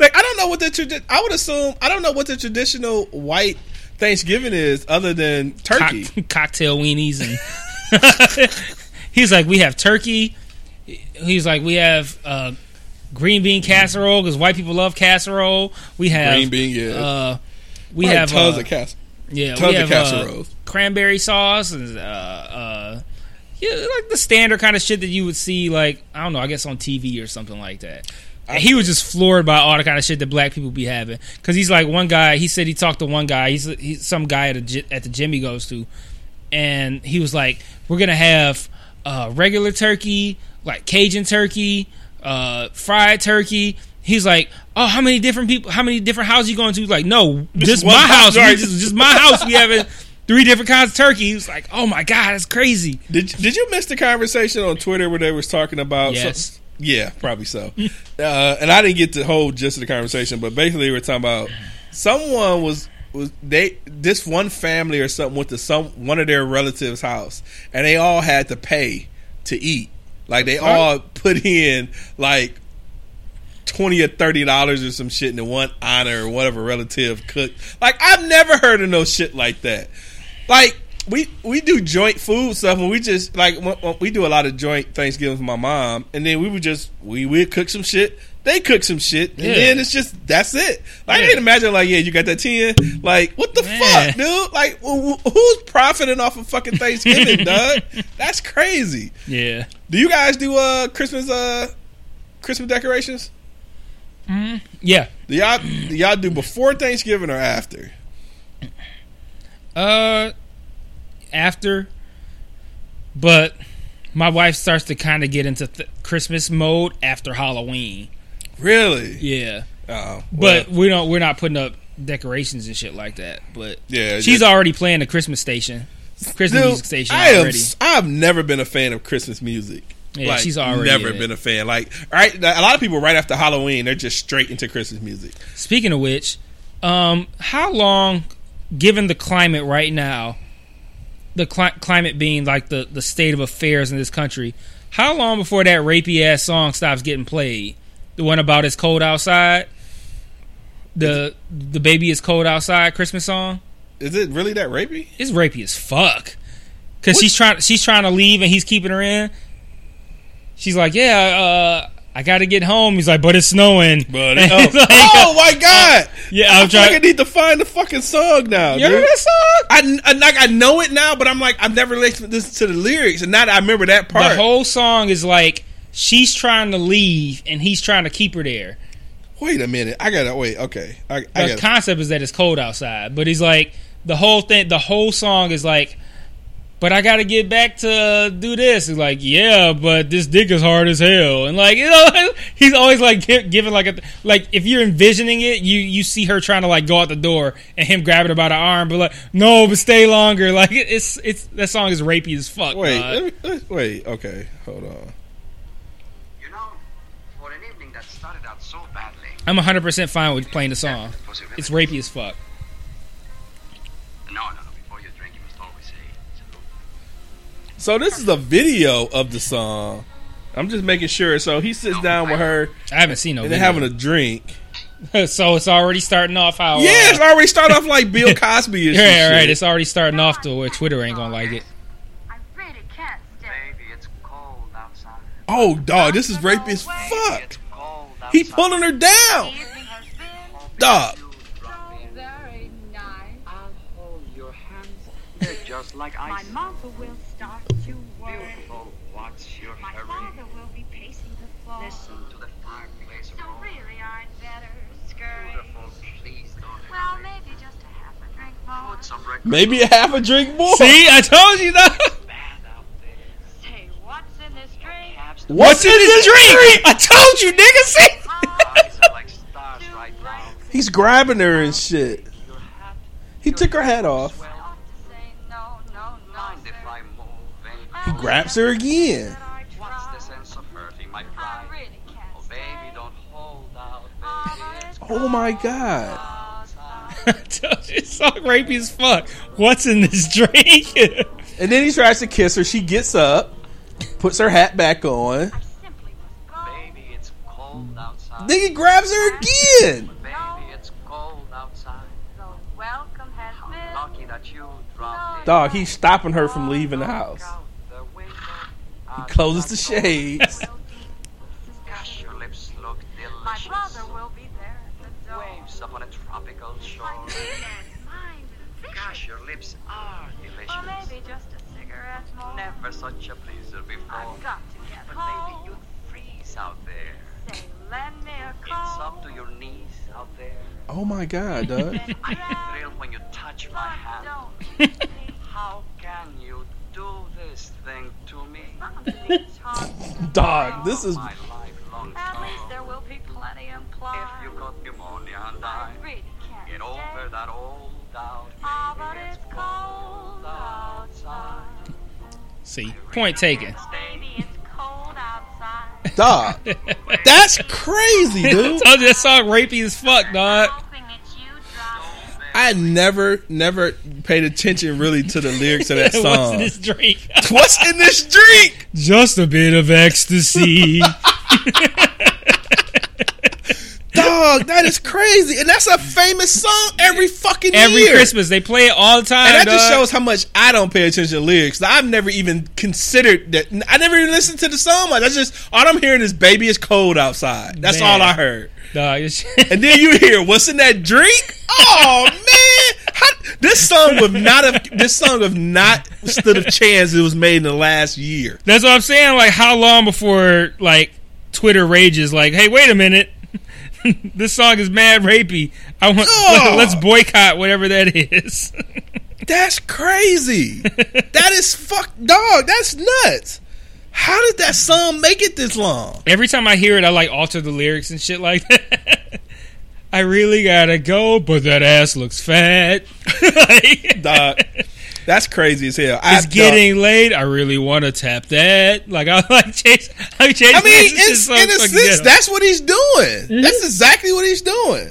like I don't know what the tradi- I would assume I don't know what the traditional white Thanksgiving is other than turkey. Cock- *laughs* cocktail weenies and *laughs* he's like we have turkey he's like we have uh, green bean casserole because white people love casserole we have Green bean, yeah. uh, we Probably have tons uh, of cast. yeah tons we of have uh, casseroles. cranberry sauce and uh, uh, yeah like the standard kind of shit that you would see like I don't know I guess on TV or something like that. And he was just floored by all the kind of shit that black people be having. Because he's like one guy. He said he talked to one guy. He's, he's some guy at a at the gym he goes to, and he was like, "We're gonna have uh, regular turkey, like Cajun turkey, uh, fried turkey." He's like, "Oh, how many different people? How many different houses you going to?" He's like, "No, just my house, right. just, just my house. We having three different kinds of turkey." He was like, "Oh my god, that's crazy." Did Did you miss the conversation on Twitter where they was talking about? Yes. Yeah, probably so. uh, and I didn't get the whole gist of the conversation, but basically we were talking about someone was was they this one family or something went to some one of their relatives' house, and they all had to pay to eat. Like they all put in like twenty or thirty dollars or some shit in the one honor or whatever relative cooked. Like I've never heard of no shit like that. Like we we do joint food stuff and we just like we do a lot of joint Thanksgiving with my mom and then we would just we would cook some shit. They cook some shit and Yeah. then it's just that's it. Like I can't imagine like yeah you got that ten like what the fuck dude like wh- wh- who's profiting off of fucking Thanksgiving *laughs* dog? That's crazy. Yeah. Do you guys do uh Christmas uh Christmas decorations? Yeah. Do y'all do y'all do before Thanksgiving or after? Uh, after, but my wife starts to kind of get into th- Christmas mode after Halloween. Really? Yeah, Oh, but we don't. We're not putting up decorations and shit like that. But yeah, she's already playing the Christmas station, Christmas Dude, music station I am. I've never been a fan of Christmas music. Yeah, she's already never been a fan. Like, right, a lot of people right after Halloween, they're just straight into Christmas music. Speaking of which, um, how long, given the climate right now, the cli- climate being like the, the state of affairs in this country, how long before that rapey ass song stops getting played? The one about it's cold outside, the the baby is cold outside Christmas song. Is it really that rapey? It's rapey as fuck. Cause What- she's trying she's trying to leave and he's keeping her in. She's like, yeah, uh, I got to get home. He's like, but it's snowing. But *laughs* And oh, like, oh my god! yeah, I I'm like I need to find the fucking song now. You heard that song? I, I like I know it now, but I'm like I've never listened to the lyrics, and now that I remember that part. The whole song is like she's trying to leave and he's trying to keep her there. wait a minute, I gotta wait. Okay, I, I The gotta. concept is that it's cold outside, but he's like the whole thing. The whole song is like, but I got to get back to do this. He's like, yeah, but this dick is hard as hell, and like *laughs* you know, he's always like giving like a like if you're envisioning it, you you see her trying to like go out the door and him grabbing her by the arm, but like no, but stay longer. *laughs* Like it's it's that song is rapey as fuck. wait, dog. let me, let- wait. Okay, hold on. You know, for an evening that started out so badly, I'm 100 percent fine with playing the song. It's rapey as fuck. So this is a video of the song, I'm just making sure. So he sits down with her I haven't seen no. and they're video. having a drink. *laughs* so it's already starting off how. Yeah, uh, it's already started off like Bill *laughs* Cosby. and yeah, shit. right. It's already starting off to where Twitter ain't gonna like it. I really can't stay. Baby, it's cold outside. Oh, dog, this is rape as fuck. it's. He pulling her down, Evening dog. You drop very nice. I'll hold your hands. Just like My mother will Maybe a half a drink more. See, I told you though. bad. Say, what's in this drink? Cabs What's in this drink? I told you, nigga. See. eyes are like stars right now. He's grabbing her and shit. He took her hat off. He grabs her again. That I What's try. the sense of hurting my I pride? really can't Oh, baby, stay. don't hold out, Oh, baby. but It's it's Oh my god. Oh, *laughs* it's all rapey as fuck. What's in this drink? And then he tries to kiss her. She gets up, puts her hat back on. I simply must go. Baby, it's cold outside. Then he grabs her again. Baby, it's cold outside. The welcome has been. Lucky that you dropped. Dog, he's stopping her from leaving the house. Look out the window. He closes the shades. Oh my god, dog. *laughs* I grab thrill when you touch my my hand. *laughs* How can you do this thing to me? It's hard to Dog, this is My lifelong At least sorrow. there will be plenty If you got pneumonia and I I really can't get over that old doubt. Ah, but it's cold outside. See, point taken. It's cold outside. dog. That's crazy, I dude. *laughs* told you that song rapey as fuck, dog. I never, never paid attention really to the lyrics of that song. *laughs* What's in this drink? What's in this drink? Just a bit of ecstasy. *laughs* Dog, that is crazy. And that's a famous song every fucking Every year. Christmas they play it all the time. And that just shows how much I don't pay attention to lyrics. I've never even considered that. I never even listened to the song much. That's just all I'm hearing is "Baby, it's cold outside." That's Man. all I heard. Dog, *laughs* And then you hear what's in that drink? Oh man, How, this song would not have. This song would not stood a chance. It was made in the last year. That's what I'm saying. Like, how long before like Twitter rages? Like, hey, wait a minute, *laughs* this song is mad rapey. I want Oh. *laughs* let's boycott whatever that is. *laughs* That's crazy. that is fuck, dog. That's nuts. How did that song make it this long? Every time I hear it, I like alter the lyrics and shit like that. I really gotta go, but that ass looks fat. Like, Dog, that's crazy as hell. I, it's getting late. I really want to tap that. Like I like *laughs* Chase. I like Chase. I mean, Manson it's, so in a sense, ghetto. that's what he's doing. Mm-hmm. That's exactly what he's doing.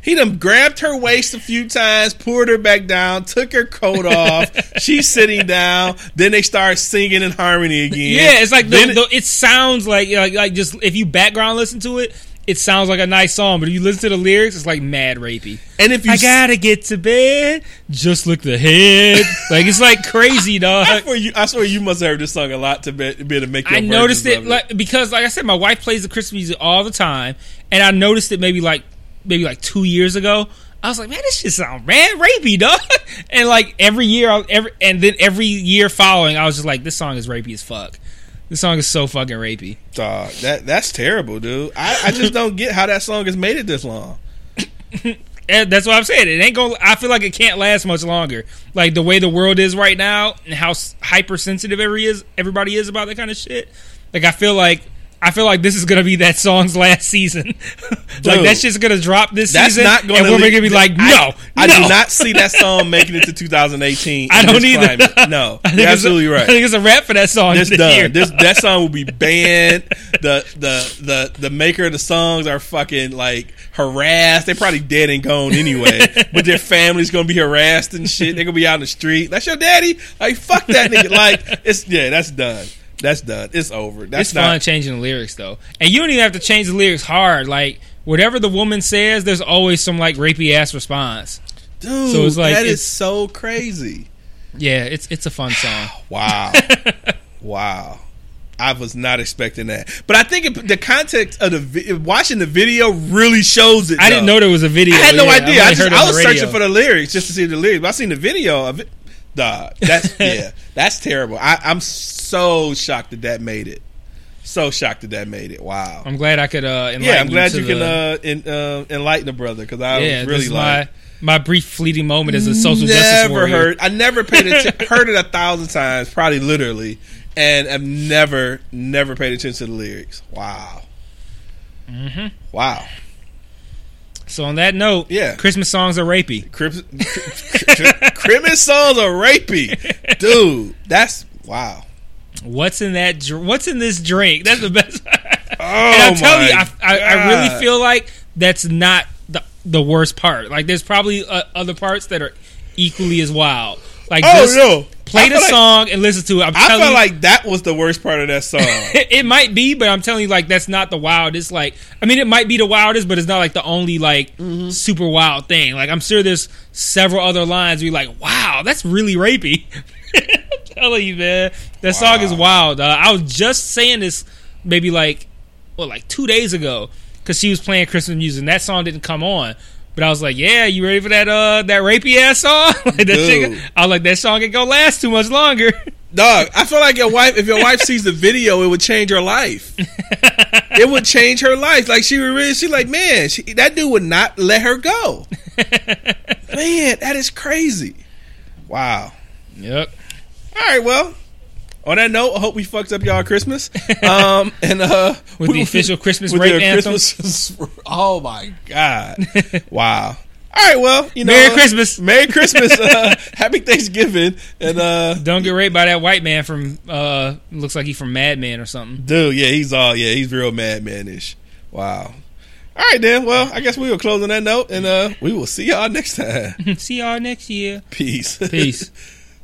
He done grabbed her waist a few times, pulled her back down, took her coat *laughs* off. She's sitting down. Then they start singing in harmony again. Yeah, it's like the, it- the, it sounds like like like just if you background listen to it, it sounds like a nice song. But if you listen to the lyrics, it's like mad rapey. and if you I gotta get to bed. Just look the head. *laughs* like it's like crazy, I dog. swear you, I swear you must have heard this song a lot to be, be to make. Your I noticed versions it like because, like I said, my wife plays the Christmas music all the time, and I noticed it maybe like maybe like two years ago. I was like, man, this shit sound mad rapey, dog. *laughs* And like every year, I- every and then every year following, I was just like, this song is rapey as fuck. This song is so fucking rapey. Dog, that that's terrible, dude. I, I just don't get how that song has made it this long. *coughs* That's what I'm saying. It ain't going. to I feel like it can't last much longer. Like the way the world is right now, and how hypersensitive every is everybody is about that kind of shit. Like I feel like I feel like this is gonna be that song's last season. *laughs* like Dude. that shit's gonna drop this That's season, not going and we're gonna be like, no, I, I no. do not see that song *laughs* making it to 2018. I don't either. climate. *laughs* No, I you're it's a- absolutely I think it's a rap for that song. It's this done. year. This that song will be banned. The the the the maker of the songs are fucking like harassed. They're probably dead and gone anyway. but their family's gonna be harassed and shit. They're gonna be out in the street. That's your daddy. Like fuck that nigga. Like it's yeah, that's done. That's done. It's over. That's it's not. fun changing the lyrics though, and you don't even have to change the lyrics hard. Like whatever the woman says, there's always some like rapey ass response. Dude, So it's like- that is it's- so crazy. Yeah, it's it's a fun song. *sighs* Wow. *laughs* wow. I was not expecting that. But I think it, the context of the vi- watching the video really shows it. I didn't know there was a video. I had no Yeah, idea. only I, just, I was searching for the lyrics just to see the lyrics. But I seen the video of it. That's *laughs* yeah, that's terrible. I, I'm so shocked that that made it. So shocked that that made it. Wow. I'm glad I could uh enlighten yeah, I'm glad to you can the- uh, in, uh, enlighten the brother because I yeah, was really like my my brief fleeting moment as a social justice never warrior. heard. I never paid attention. *laughs* heard it a thousand times, probably literally, and I've never, never paid attention to the lyrics. Wow. Mm-hmm. Wow. So on that note, Yeah. Christmas songs are rapey. *laughs* Christmas, songs are rapey, dude. That's wow. What's in that? dr- What's in this drink? That's the best. Oh and I'm telling my you, I, I, I really feel like that's not the the worst part. Like, there's probably uh, other parts that are equally as wild. Like, Oh just no! play the like- song and listen to it. I'm I felt like that was the worst part of that *laughs* song. it might be, but I'm telling you, like that's not the wildest. Like, I mean, it might be the wildest, but it's not like the only like Mm-hmm. super wild thing. Like, I'm sure there's several other lines where you're like, wow, that's really rapey. *laughs* I'm telling you, man, that song is wild. Uh, I was just saying this maybe like, well, like two days ago because she was playing Christmas music, and that song didn't come on. But I was like, "Yeah, you ready for that uh that rapey ass song?" *laughs* like that shit, I was like, "That song ain't gonna last too much longer." *laughs* Dog, I feel like your wife, if your wife sees the video, it would change her life. *laughs* it would change her life. Like she would really, she like, man, she, that dude would not let her go. man, that is crazy. Wow. yep. All right, well, on that note, I hope we fucked up y'all Christmas. Um, *laughs* and uh, With the official Christmas with rape anthem. Christmas- *laughs* oh my god! *laughs* Wow. All right, well, you know, Merry Christmas. Merry Christmas, uh, Happy Thanksgiving, and uh, Don't get raped by that white man from uh looks like he from Mad Men or something. dude, yeah, he's all yeah, he's real madmanish. Wow. All right, then. Well, I guess we will close on that note, and uh, we will see y'all next time. See y'all next year. Peace. Peace.